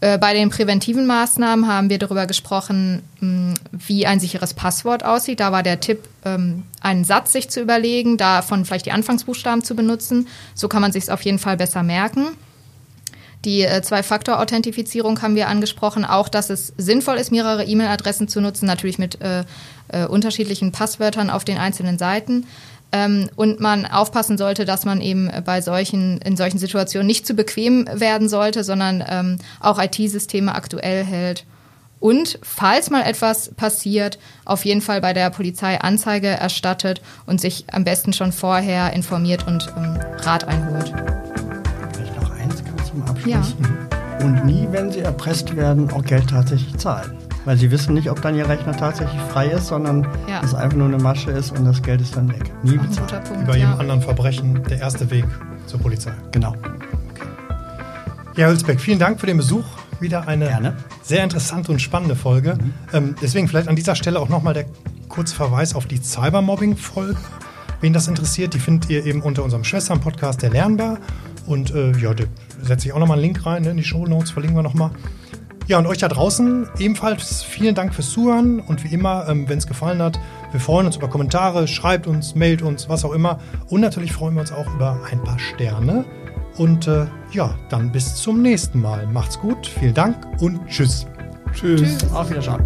Äh, bei den präventiven Maßnahmen haben wir darüber gesprochen, mh, wie ein sicheres Passwort aussieht. Da war der Tipp, ähm, einen Satz sich zu überlegen, davon vielleicht die Anfangsbuchstaben zu benutzen. So kann man sich es auf jeden Fall besser merken. Die äh, Zwei-Faktor-Authentifizierung haben wir angesprochen, auch dass es sinnvoll ist, mehrere E-Mail-Adressen zu nutzen, natürlich mit äh, äh, unterschiedlichen Passwörtern auf den einzelnen Seiten. Ähm, und man aufpassen sollte, dass man eben bei solchen, in solchen Situationen nicht zu bequem werden sollte, sondern ähm, auch IT-Systeme aktuell hält. Und falls mal etwas passiert, auf jeden Fall bei der Polizei Anzeige erstattet und sich am besten schon vorher informiert und ähm, Rat einholt. Zum Abschluss. Ja. Und nie, wenn Sie erpresst werden, auch Geld tatsächlich zahlen. Weil Sie wissen nicht, ob dann Ihr Rechner tatsächlich frei ist, sondern Ja. es einfach nur eine Masche ist und das Geld ist dann weg. Nie guter Punkt. Über jedem ja. anderen Verbrechen der erste Weg zur Polizei. Genau. Ja, Hülsbeck, vielen Dank für den Besuch. Wieder eine Gerne. sehr interessante und spannende Folge. Ähm, deswegen vielleicht an dieser Stelle auch nochmal der kurze Verweis auf die Cybermobbing-Folge. Wen das interessiert, die findet ihr eben unter unserem Schwestern-Podcast, der Lernbar. Und äh, ja, da setze ich auch nochmal einen Link rein in die Show Notes, verlinken wir nochmal. Ja, und euch da draußen ebenfalls vielen Dank fürs Zuhören und wie immer, ähm, wenn es gefallen hat, wir freuen uns über Kommentare, schreibt uns, mailt uns, was auch immer. Und natürlich freuen wir uns auch über ein paar Sterne. Und äh, ja, dann bis zum nächsten Mal. Macht's gut, vielen Dank und tschüss. Tschüss. Auf Wiedersehen.